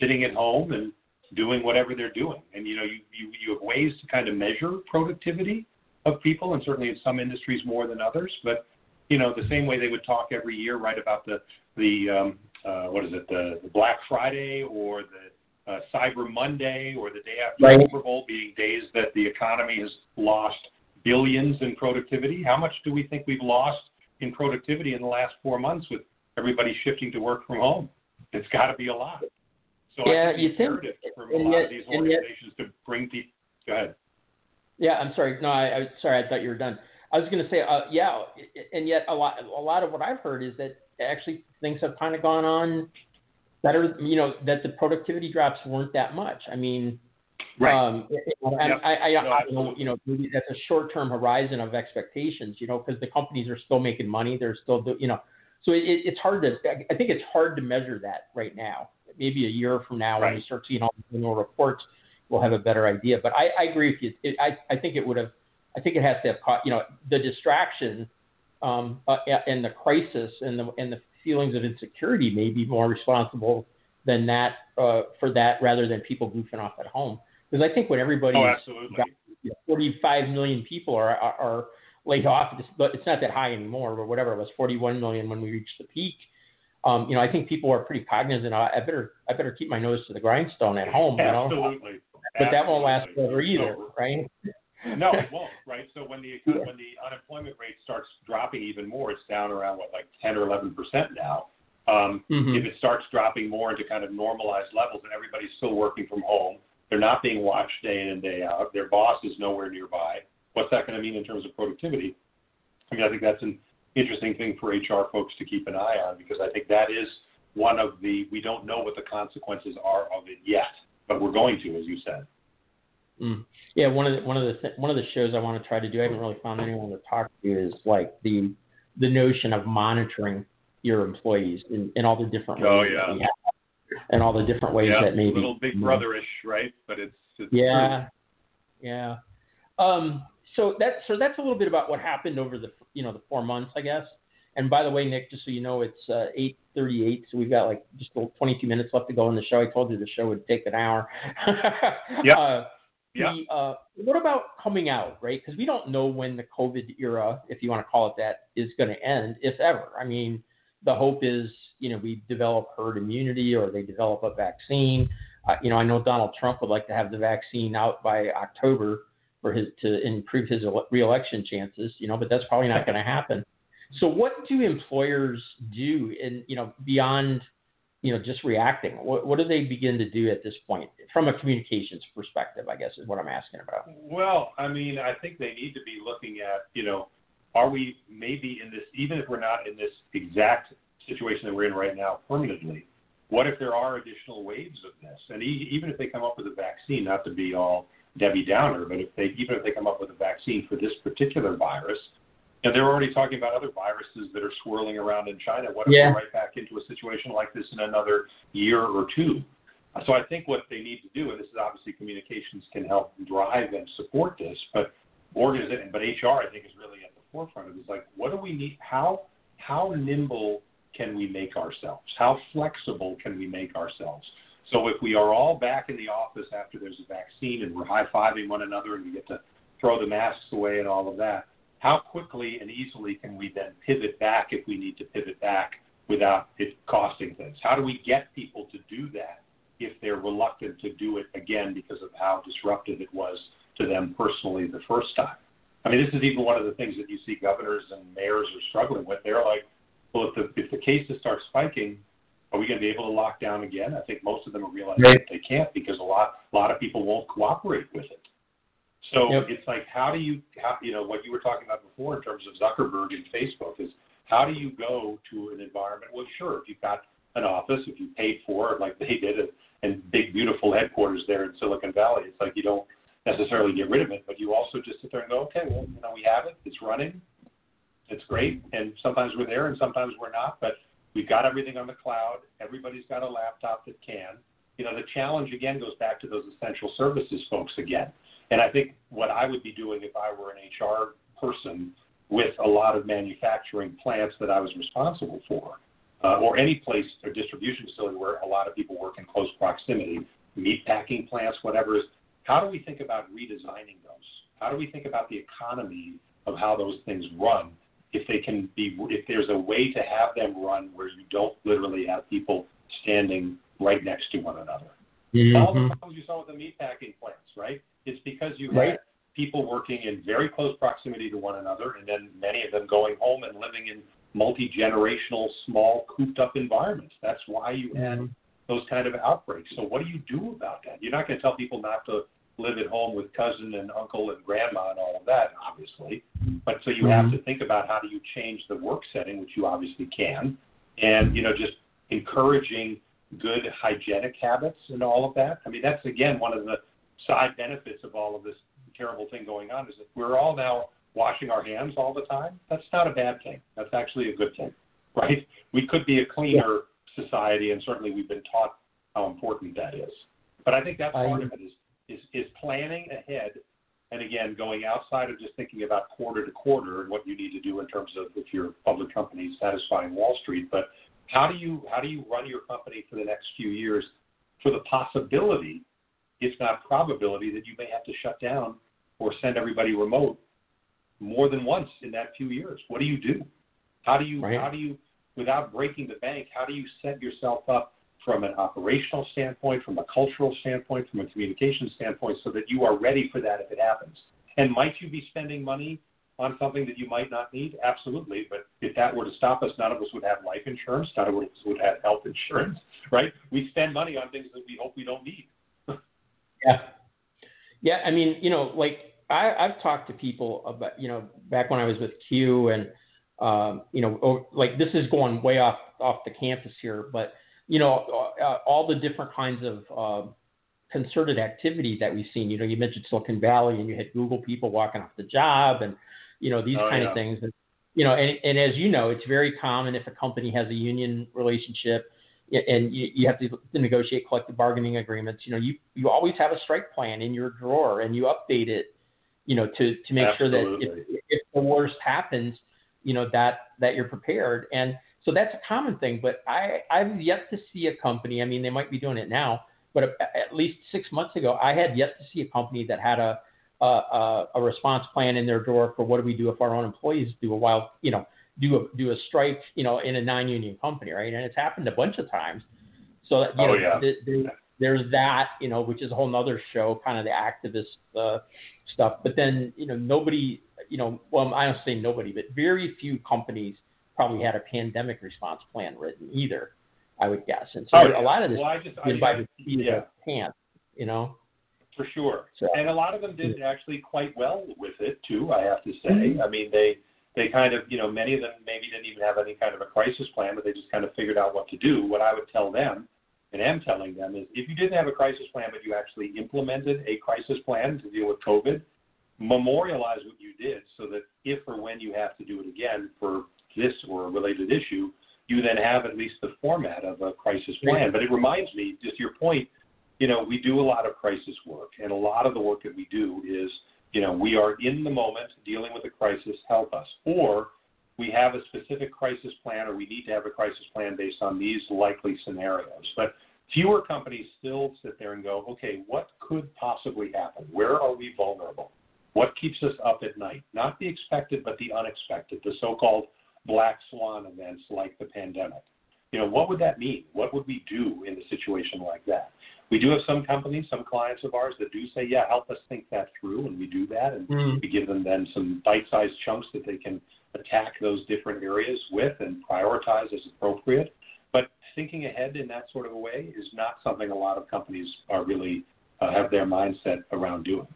sitting at home and doing whatever they're doing. And you know, you, you, you have ways to kind of measure productivity of people, and certainly in some industries more than others. But you know, the same way they would talk every year, right, about the the um, uh, what is it, the, the Black Friday or the uh, Cyber Monday or the day after right. Super Bowl being days that the economy has lost billions in productivity. How much do we think we've lost in productivity in the last four months with everybody shifting to work from home? It's got to be a lot. So yeah, I think you think, for a lot yet, of these organizations yet, to bring people. Go ahead. Yeah, I'm sorry. No, I, I sorry. I thought you were done. I was going to say, uh, yeah, and yet a lot, a lot of what I've heard is that actually things have kind of gone on better. You know, that the productivity drops weren't that much. I mean, right. Um, and yep. I, I, I, no, you know, maybe that's a short-term horizon of expectations. You know, because the companies are still making money. They're still, do, you know, so it, it's hard to. I think it's hard to measure that right now maybe a year from now right. when we start seeing all the annual reports, we'll have a better idea. But I, I agree with you. It, I, I think it would have. I think it has to have caught. You know, the distraction um, uh, and the crisis and the and the feelings of insecurity may be more responsible than that uh, for that rather than people goofing off at home. Because I think when everybody, oh, absolutely. Got, you know, 45 million people are, are, are laid off, but it's not that high anymore. But whatever it was, 41 million when we reached the peak um, you know, I think people are pretty cognizant. I, I better I better keep my nose to the grindstone at home. You know? Absolutely. But that won't last forever either, no. right? no, it won't. Right. So when the when the unemployment rate starts dropping even more, it's down around what like 10 or 11 percent now. Um, mm-hmm. If it starts dropping more into kind of normalized levels, and everybody's still working from home, they're not being watched day in and day out. Their boss is nowhere nearby. What's that going to mean in terms of productivity? I mean, I think that's an interesting thing for HR folks to keep an eye on because I think that is one of the we don't know what the consequences are of it yet, but we're going to, as you said. Mm. Yeah, one of the one of the th- one of the shows I want to try to do. I haven't really found anyone to talk to is like the the notion of monitoring your employees in, in all the different ways. Oh yeah. And all the different ways yeah, that maybe a little big brotherish, right? But it's, it's yeah, true. yeah. Um, so that so that's a little bit about what happened over the you know the four months, I guess. And by the way, Nick, just so you know, it's uh, 8:38, so we've got like just 22 minutes left to go in the show. I told you the show would take an hour. yeah. Uh, yeah. uh, what about coming out, right? Because we don't know when the COVID era, if you want to call it that, is going to end, if ever. I mean, the hope is, you know, we develop herd immunity or they develop a vaccine. Uh, you know, I know Donald Trump would like to have the vaccine out by October for his to improve his reelection chances, you know, but that's probably not going to happen. So what do employers do in, you know, beyond, you know, just reacting? What, what do they begin to do at this point from a communications perspective, I guess is what I'm asking about. Well, I mean, I think they need to be looking at, you know, are we maybe in this, even if we're not in this exact situation that we're in right now permanently, what if there are additional waves of this? And even if they come up with a vaccine, not to be all Debbie Downer, but if they even if they come up with a vaccine for this particular virus, and they're already talking about other viruses that are swirling around in China. What if yeah. we're right back into a situation like this in another year or two? So I think what they need to do, and this is obviously communications can help drive and support this, but organization, but HR I think is really at the forefront of. Is like, what do we need? How how nimble can we make ourselves? How flexible can we make ourselves? So if we are all back in the office after there's a vaccine and we're high fiving one another and we get to throw the masks away and all of that, how quickly and easily can we then pivot back if we need to pivot back without it costing things? How do we get people to do that if they're reluctant to do it again because of how disruptive it was to them personally the first time. I mean, this is even one of the things that you see governors and mayors are struggling with. They're like, well, if the if the cases start spiking, are we going to be able to lock down again? I think most of them are realizing right. that they can't because a lot a lot of people won't cooperate with it. So yep. it's like, how do you, how, you know, what you were talking about before in terms of Zuckerberg and Facebook is how do you go to an environment? Well, sure, if you've got an office, if you paid for it like they did, and big beautiful headquarters there in Silicon Valley, it's like you don't necessarily get rid of it, but you also just sit there and go, okay, well, you know, we have it, it's running, it's great, and sometimes we're there and sometimes we're not, but we've got everything on the cloud. Everybody's got a laptop that can. You know, the challenge again goes back to those essential services folks again. And I think what I would be doing if I were an HR person with a lot of manufacturing plants that I was responsible for, uh, or any place or distribution facility where a lot of people work in close proximity, meat packing plants, whatever is, how do we think about redesigning those? How do we think about the economy of how those things run? If they can be, if there's a way to have them run where you don't literally have people standing right next to one another. Mm-hmm. All the problems you saw with the meat packing plants, right? It's because you right. had people working in very close proximity to one another, and then many of them going home and living in multi generational, small, cooped up environments. That's why you had mm-hmm those kind of outbreaks. So what do you do about that? You're not going to tell people not to live at home with cousin and uncle and grandma and all of that, obviously. But so you mm-hmm. have to think about how do you change the work setting, which you obviously can, and you know just encouraging good hygienic habits and all of that. I mean, that's again one of the side benefits of all of this terrible thing going on is that we're all now washing our hands all the time. That's not a bad thing. That's actually a good thing, right? We could be a cleaner society, and certainly we've been taught how important that is. But I think that's part I, of it is, is is planning ahead, and again going outside of just thinking about quarter to quarter and what you need to do in terms of if you're a public company is satisfying Wall Street, but how do you how do you run your company for the next few years for the possibility, if not probability, that you may have to shut down or send everybody remote more than once in that few years? What do you do? How do you right. how do you without breaking the bank, how do you set yourself up from an operational standpoint, from a cultural standpoint, from a communication standpoint, so that you are ready for that if it happens? And might you be spending money on something that you might not need? Absolutely. But if that were to stop us, none of us would have life insurance. None of us would have health insurance, right? We spend money on things that we hope we don't need. yeah. Yeah. I mean, you know, like I, I've talked to people about, you know, back when I was with Cue and um, you know, oh, like this is going way off off the campus here, but you know, uh, all the different kinds of uh, concerted activity that we've seen. You know, you mentioned Silicon Valley, and you had Google people walking off the job, and you know these oh, kind yeah. of things. And you know, and, and as you know, it's very common if a company has a union relationship and you, you have to negotiate collective bargaining agreements. You know, you you always have a strike plan in your drawer, and you update it. You know, to to make Absolutely. sure that if, if the worst happens you know that that you're prepared. And so that's a common thing but i i've yet to see a company i mean they might be doing it now but at least six months ago i had yet to see a company that had a a, a response plan in their door for what do we do if our own employees do a wild you know do a do a strike you know in a non-union company right? And it's happened a bunch of times. So that, you oh, know yeah. the, the, there's that you know which is a whole nother show kind of the activist uh, stuff. But then you know nobody you know, well, I don't say nobody, but very few companies probably had a pandemic response plan written either. I would guess, and so oh, a lot of this well, I just, I, by the seat yeah. of pants, you know. For sure, so, and a lot of them did actually quite well with it too. I have to say. Mm-hmm. I mean, they they kind of, you know, many of them maybe didn't even have any kind of a crisis plan, but they just kind of figured out what to do. What I would tell them, and am telling them, is if you didn't have a crisis plan, but you actually implemented a crisis plan to deal with COVID, memorialize what you did so that if or when you have to do it again for this or a related issue, you then have at least the format of a crisis plan. But it reminds me, just your point, you know, we do a lot of crisis work, and a lot of the work that we do is, you know, we are in the moment dealing with a crisis, help us. Or we have a specific crisis plan, or we need to have a crisis plan based on these likely scenarios. But fewer companies still sit there and go, okay, what could possibly happen? Where are we vulnerable? What keeps us up at night? Not the expected, but the unexpected, the so called black swan events like the pandemic. You know, what would that mean? What would we do in a situation like that? We do have some companies, some clients of ours that do say, yeah, help us think that through, and we do that, and mm. we give them then some bite-sized chunks that they can attack those different areas with and prioritize as appropriate. But thinking ahead in that sort of a way is not something a lot of companies are really uh, have their mindset around doing.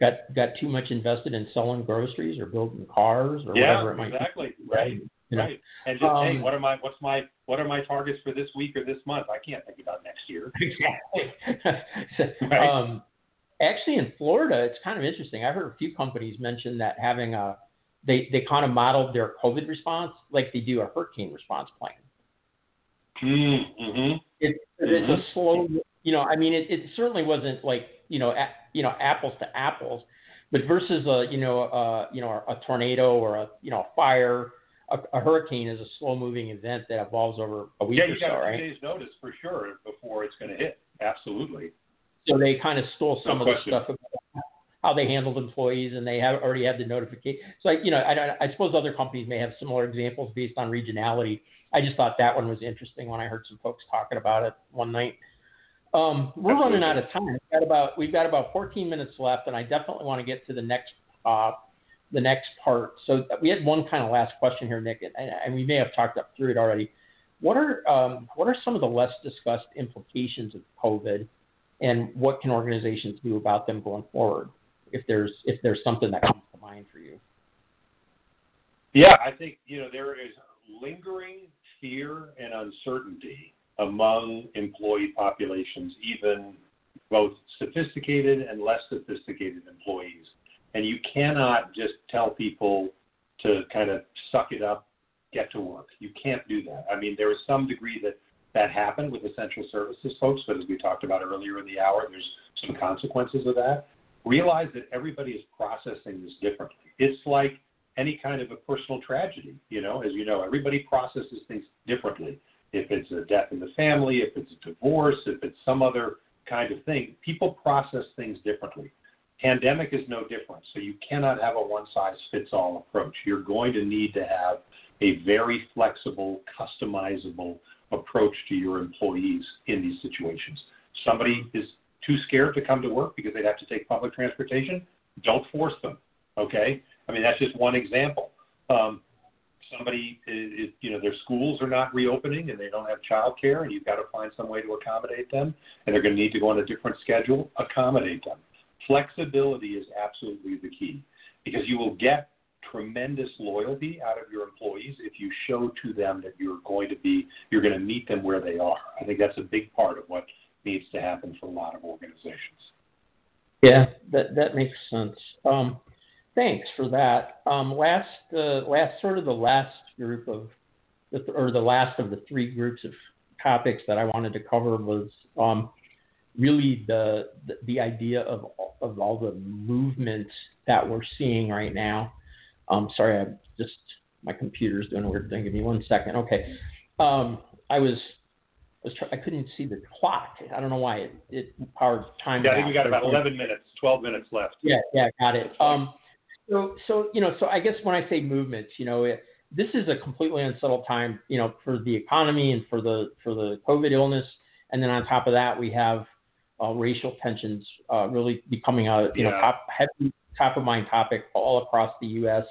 Got got too much invested in selling groceries or building cars or yeah, whatever it might exactly. be. Exactly. Right. You know? Right. And just um, hey, what are my what's my what are my targets for this week or this month? I can't think about next year. Exactly. right? um, actually, in Florida, it's kind of interesting. I've heard a few companies mention that having a they they kind of modeled their COVID response like they do a hurricane response plan. Mm-hmm. It, it's mm-hmm. a slow, you know. I mean, it, it certainly wasn't like you know, a, you know, apples to apples, but versus a you know, a, you know, a tornado or a you know, a fire. A, a hurricane is a slow-moving event that evolves over a week yeah, or so, right? Yeah, you got days' notice for sure before it's going to hit. Absolutely. So they kind of stole some no of question. the stuff about how they handled employees, and they have already had the notification. So, I, you know, I, I suppose other companies may have similar examples based on regionality. I just thought that one was interesting when I heard some folks talking about it one night. Um, we're Absolutely. running out of time. We've got about we've got about 14 minutes left, and I definitely want to get to the next uh, the next part. So we had one kind of last question here, Nick, and, and we may have talked up through it already. What are um, what are some of the less discussed implications of COVID, and what can organizations do about them going forward? If there's if there's something that comes to mind for you. Yeah, I think you know there is lingering fear and uncertainty among employee populations, even both sophisticated and less sophisticated employees. And you cannot just tell people to kind of suck it up, get to work. You can't do that. I mean, there is some degree that that happened with essential services folks, but as we talked about earlier in the hour, there's some consequences of that. Realize that everybody is processing this differently. It's like any kind of a personal tragedy, you know, as you know, everybody processes things differently if it's a death in the family, if it's a divorce, if it's some other kind of thing, people process things differently. Pandemic is no different. So you cannot have a one size fits all approach. You're going to need to have a very flexible, customizable approach to your employees in these situations. Somebody is too scared to come to work because they'd have to take public transportation. Don't force them. Okay? I mean, that's just one example. Um, somebody is, you know, their schools are not reopening and they don't have childcare, and you've got to find some way to accommodate them, and they're going to need to go on a different schedule, accommodate them. Flexibility is absolutely the key because you will get tremendous loyalty out of your employees if you show to them that you're going to be you're going to meet them where they are. I think that's a big part of what needs to happen for a lot of organizations. Yeah, that that makes sense. Um, Thanks for that. Um, last, uh, last sort of the last group of, the, or the last of the three groups of topics that I wanted to cover was um, really the, the, the idea of of all the movements that we're seeing right now. Um, sorry, I just my computer's doing a weird thing. Give me one second. Okay, um, I was was try- I couldn't see the clock. I don't know why it, it powered time. Yeah, I think we got about 11 minutes, 12 minutes left. Yeah, yeah, got it. Um, so, so you know, so I guess when I say movements, you know, it, this is a completely unsettled time, you know, for the economy and for the for the COVID illness, and then on top of that, we have uh, racial tensions uh, really becoming a you yeah. know top heavy top of mind topic all across the U.S.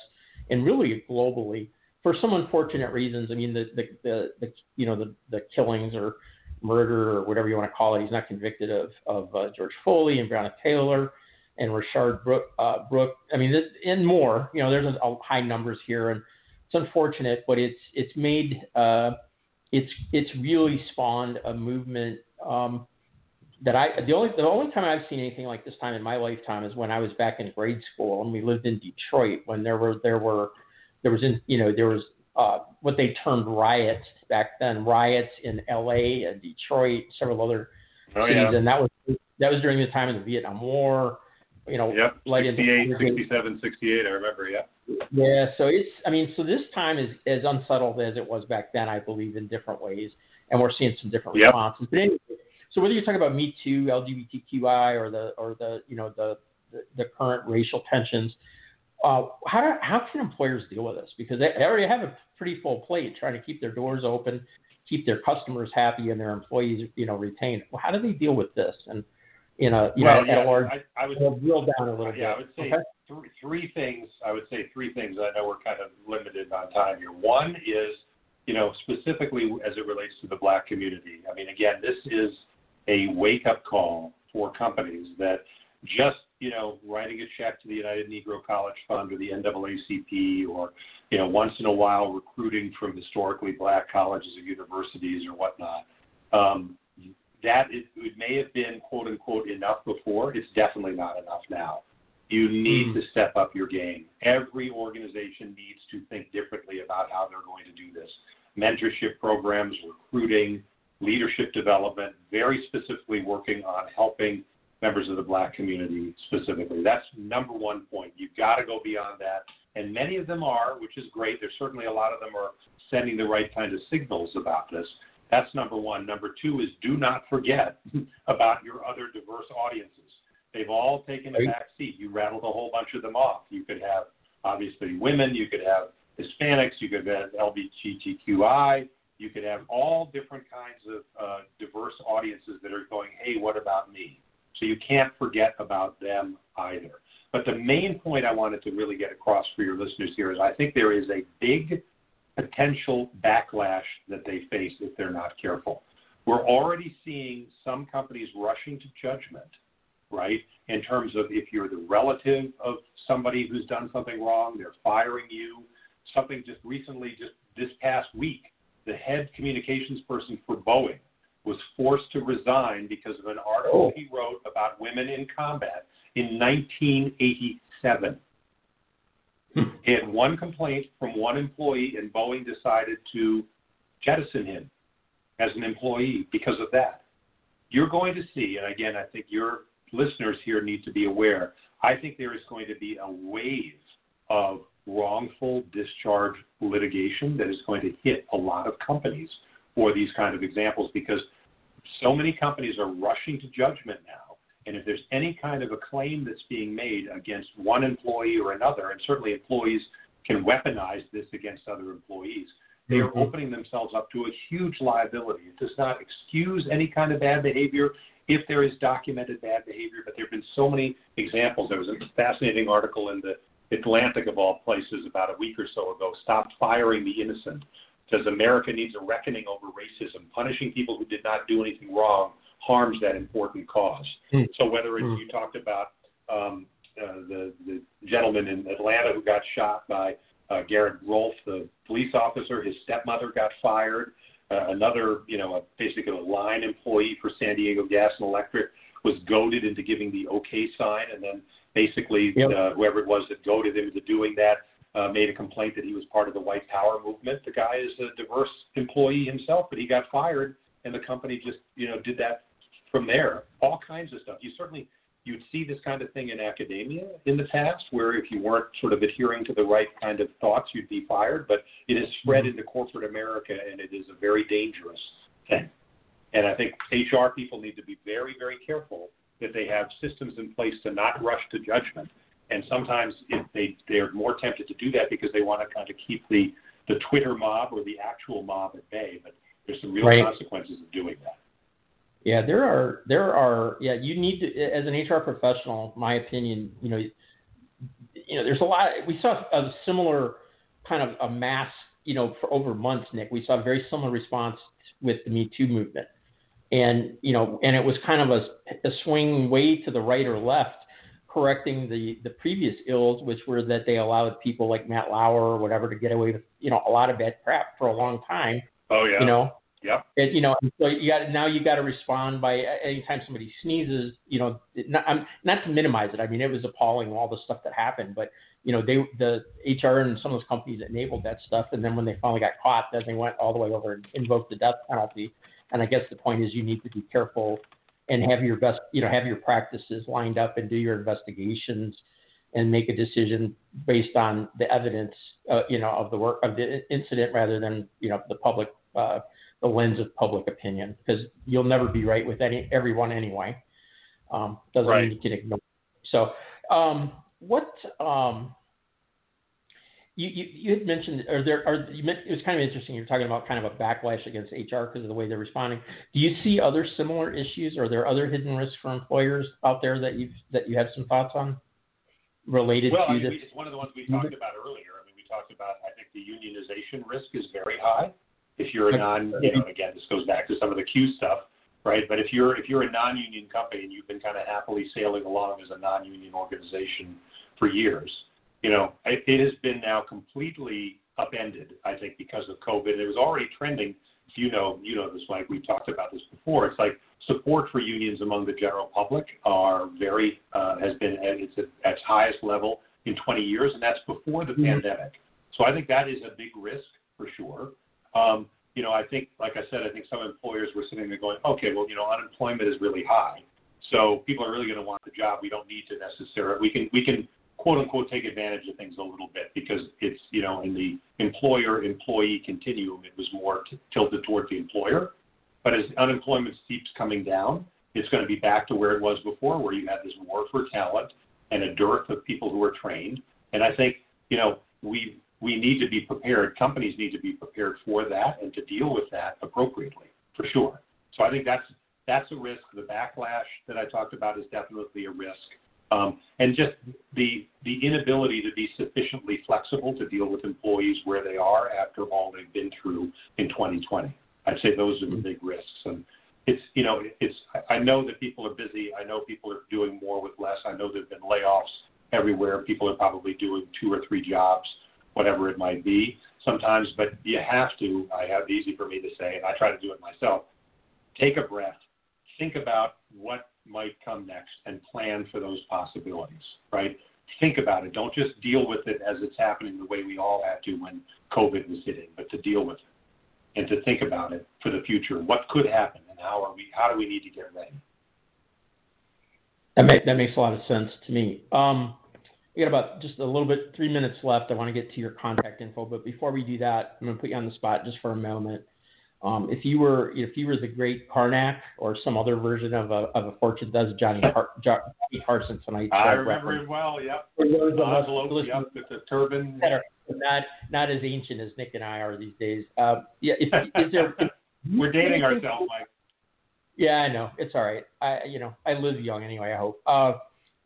and really globally for some unfortunate reasons. I mean, the the, the, the you know the the killings or murder or whatever you want to call it. He's not convicted of of uh, George Floyd and Breonna Taylor and Rayshard Brook, uh, Brooke. I mean, this, and more. You know, there's a, a high numbers here, and it's unfortunate, but it's it's made uh, it's it's really spawned a movement um, that I the only the only time I've seen anything like this time in my lifetime is when I was back in grade school and we lived in Detroit when there were there were there was in you know there was uh, what they termed riots back then riots in L.A. and Detroit several other oh, cities yeah. and that was that was during the time of the Vietnam War you know, yep. light 68, 67, 68, I remember, yeah. Yeah, so it's, I mean, so this time is as unsettled as it was back then, I believe, in different ways, and we're seeing some different yep. responses. But anyway, so whether you're talking about Me Too, LGBTQI, or the, or the, you know, the, the, the current racial tensions, uh, how do, how can employers deal with this? Because they already have a pretty full plate trying to keep their doors open, keep their customers happy and their employees, you know, retained. Well, how do they deal with this? And you know, you well, know, yeah, large, I, I would drill down a little yeah, bit. I would say okay? three, three things. I would say three things. I know we're kind of limited on time here. One is, you know, specifically as it relates to the black community. I mean, again, this is a wake up call for companies that just you know writing a check to the United Negro College Fund or the NAACP or you know once in a while recruiting from historically black colleges or universities or whatnot. Um, that it, it may have been quote unquote enough before. It's definitely not enough now. You need mm. to step up your game. Every organization needs to think differently about how they're going to do this. Mentorship programs, recruiting, leadership development, very specifically working on helping members of the black community specifically. That's number one point. You've got to go beyond that. And many of them are, which is great. There's certainly a lot of them are sending the right kind of signals about this. That's number one. Number two is do not forget about your other diverse audiences. They've all taken a back seat. You rattled a whole bunch of them off. You could have obviously women, you could have Hispanics, you could have LGBTQI, you could have all different kinds of uh, diverse audiences that are going, hey, what about me? So you can't forget about them either. But the main point I wanted to really get across for your listeners here is I think there is a big potential backlash that they face if they're not careful. We're already seeing some companies rushing to judgment right? In terms of if you're the relative of somebody who's done something wrong, they're firing you. Something just recently, just this past week, the head communications person for Boeing was forced to resign because of an article oh. he wrote about women in combat in 1987. He had one complaint from one employee, and Boeing decided to jettison him as an employee because of that. You're going to see, and again, I think you're listeners here need to be aware. I think there is going to be a wave of wrongful discharge litigation that is going to hit a lot of companies for these kind of examples because so many companies are rushing to judgment now. And if there's any kind of a claim that's being made against one employee or another, and certainly employees can weaponize this against other employees, they are mm-hmm. opening themselves up to a huge liability. It does not excuse any kind of bad behavior if there is documented bad behavior, but there have been so many examples. There was a fascinating article in the Atlantic, of all places, about a week or so ago Stop firing the innocent. Says America needs a reckoning over racism. Punishing people who did not do anything wrong harms that important cause. Mm. So whether it's, mm. you talked about um, uh, the, the gentleman in Atlanta who got shot by uh, Garrett Rolfe, the police officer, his stepmother got fired. Uh, another, you know, a, basically a line employee for San Diego Gas and Electric was goaded into giving the OK sign, and then basically yep. uh, whoever it was that goaded him into doing that uh, made a complaint that he was part of the white power movement. The guy is a diverse employee himself, but he got fired, and the company just, you know, did that from there. All kinds of stuff. You certainly you'd see this kind of thing in academia in the past, where if you weren't sort of adhering to the right kind of thoughts, you'd be fired. But it has spread into corporate America, and it is a very dangerous thing. And I think HR people need to be very, very careful that they have systems in place to not rush to judgment. And sometimes if they they're more tempted to do that because they want to kind of keep the the Twitter mob or the actual mob at bay. But there's some real right. consequences of doing that. Yeah, there are there are yeah. You need to as an HR professional, my opinion. You know, you know, there's a lot. We saw a similar kind of a mass. You know, for over months, Nick, we saw a very similar response with the Me Too movement, and you know, and it was kind of a, a swing way to the right or left, correcting the the previous ills, which were that they allowed people like Matt Lauer or whatever to get away with you know a lot of bad crap for a long time. Oh yeah. You know, Yep. It, you know, so you got now you got to respond by anytime somebody sneezes. You know, not, I'm, not to minimize it. I mean, it was appalling all the stuff that happened, but you know, they the HR and some of those companies enabled that stuff, and then when they finally got caught, then they went all the way over and invoked the death penalty. And I guess the point is you need to be careful and have your best, you know, have your practices lined up and do your investigations and make a decision based on the evidence, uh, you know, of the work of the incident rather than you know the public. Uh, the lens of public opinion because you'll never be right with any everyone anyway. Um, doesn't right. mean you can ignore. So, um, what um, you, you, you had mentioned, or there are you meant, it was kind of interesting. You're talking about kind of a backlash against HR because of the way they're responding. Do you see other similar issues? Or Are there other hidden risks for employers out there that you that you have some thoughts on related well, to I mean, this? it's one of the ones we talked about earlier. I mean, we talked about I think the unionization risk is very high. If you're a non, you know, again, this goes back to some of the Cue stuff, right? But if you're if you're a non-union company and you've been kind of happily sailing along as a non-union organization for years you know, it, it has been now completely upended, I think, because of COVID. It was already trending. You know, you know this, Mike. We've talked about this before. It's like support for unions among the general public are very uh, has been at its at its highest level in 20 years, and that's before the mm-hmm. pandemic. So I think that is a big risk for sure. Um, you know, I think, like I said, I think some employers were sitting there going, okay, well, you know, unemployment is really high, so people are really going to want the job. We don't need to necessarily. We can we can quote unquote take advantage of things a little bit because it's you know in the employer employee continuum it was more t- tilted towards the employer but as unemployment keeps coming down it's going to be back to where it was before where you had this war for talent and a dearth of people who are trained and i think you know we we need to be prepared companies need to be prepared for that and to deal with that appropriately for sure so i think that's that's a risk the backlash that i talked about is definitely a risk um, and just the the inability to be sufficiently flexible to deal with employees where they are after all they've been through in 2020. I'd say those are the big risks. And it's you know it's I know that people are busy. I know people are doing more with less. I know there've been layoffs everywhere. People are probably doing two or three jobs, whatever it might be sometimes. But you have to. I have it easy for me to say, and I try to do it myself. Take a breath. Think about what might come next and plan for those possibilities, right? Think about it. Don't just deal with it as it's happening the way we all had to when COVID was hitting, but to deal with it and to think about it for the future. What could happen and how are we how do we need to get ready? That makes that makes a lot of sense to me. Um, we got about just a little bit, three minutes left. I want to get to your contact info, but before we do that, I'm going to put you on the spot just for a moment. Um, if you were if you were the great Carnac or some other version of a of a fortune does Johnny Har- Johnny Carson tonight. I remember him well. Yep. Envelope. Yep. With the turban. that Not not as ancient as Nick and I are these days. Um, yeah. If, is there? If, We're dating ourselves, Mike. Yeah, I know. It's all right. I you know I live young anyway. I hope. Uh,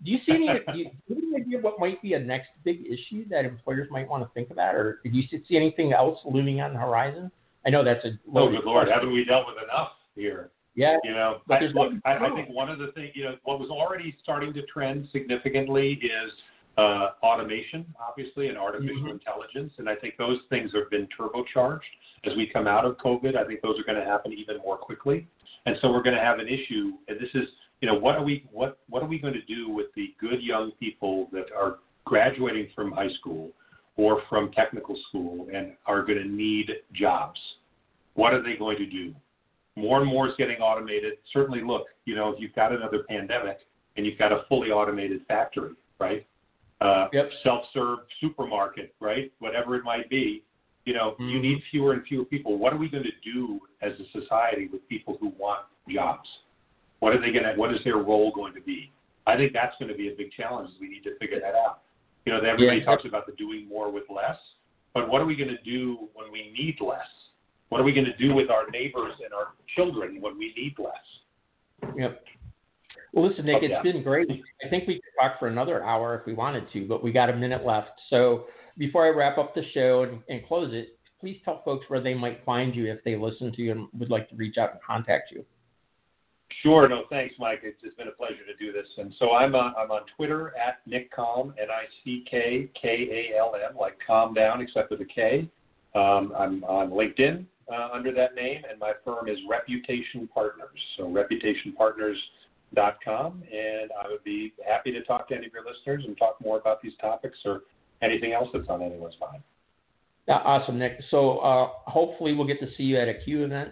do you see any? do, you, do you any idea what might be a next big issue that employers might want to think about, or do you see anything else looming on the horizon? I know that's a oh good lord, haven't we dealt with enough here? Yeah, you know, I, look, I, I think one of the things, you know, what was already starting to trend significantly is uh, automation, obviously, and artificial mm-hmm. intelligence, and I think those things have been turbocharged as we come out of COVID. I think those are going to happen even more quickly, and so we're going to have an issue. And this is, you know, what are we what what are we going to do with the good young people that are graduating from high school? or from technical school and are going to need jobs. What are they going to do? More and more is getting automated. Certainly, look, you know, if you've got another pandemic and you've got a fully automated factory, right? Uh, yep. Self-serve supermarket, right? Whatever it might be, you know, mm-hmm. you need fewer and fewer people. What are we going to do as a society with people who want jobs? What are they going to? What is their role going to be? I think that's going to be a big challenge. We need to figure that out. You know, everybody yeah. talks about the doing more with less, but what are we going to do when we need less? What are we going to do with our neighbors and our children when we need less? Yep. Well, listen, Nick, it's been great. I think we could talk for another hour if we wanted to, but we got a minute left. So before I wrap up the show and, and close it, please tell folks where they might find you if they listen to you and would like to reach out and contact you. Sure. No, thanks, Mike. It's, it's been a pleasure to do this. And so I'm on, I'm on Twitter at Nick Kalm, N I C K K A L M, like calm down, except with a K. Um, I'm on LinkedIn uh, under that name, and my firm is Reputation Partners. So reputationpartners.com, and I would be happy to talk to any of your listeners and talk more about these topics or anything else that's on anyone's mind. Awesome, Nick. So uh, hopefully we'll get to see you at a Cue event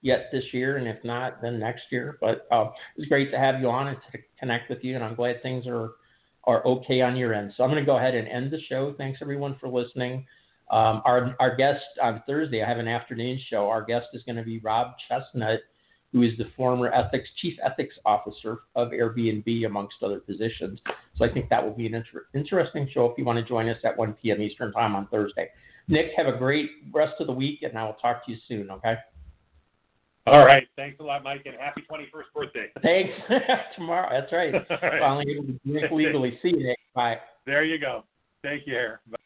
yet this year, and if not, then next year. But uh, it was great to have you on and to connect with you, and I'm glad things are are okay on your end. So I'm going to go ahead and end the show. Thanks everyone for listening. Um, our our guest on Thursday, I have an afternoon show. Our guest is going to be Rob Chesnut, who is the former ethics chief ethics officer of Airbnb, amongst other positions. So I think that will be an inter- interesting show if you want to join us at 1 p.m. Eastern Time on Thursday. Nick, have a great rest of the week, and I will talk to you soon. Okay. All right. Thanks a lot, Mike, and happy 21st birthday. Thanks. Tomorrow. That's right. right. Finally able to drink legally. See you. Bye. There you go. Take care. Bye.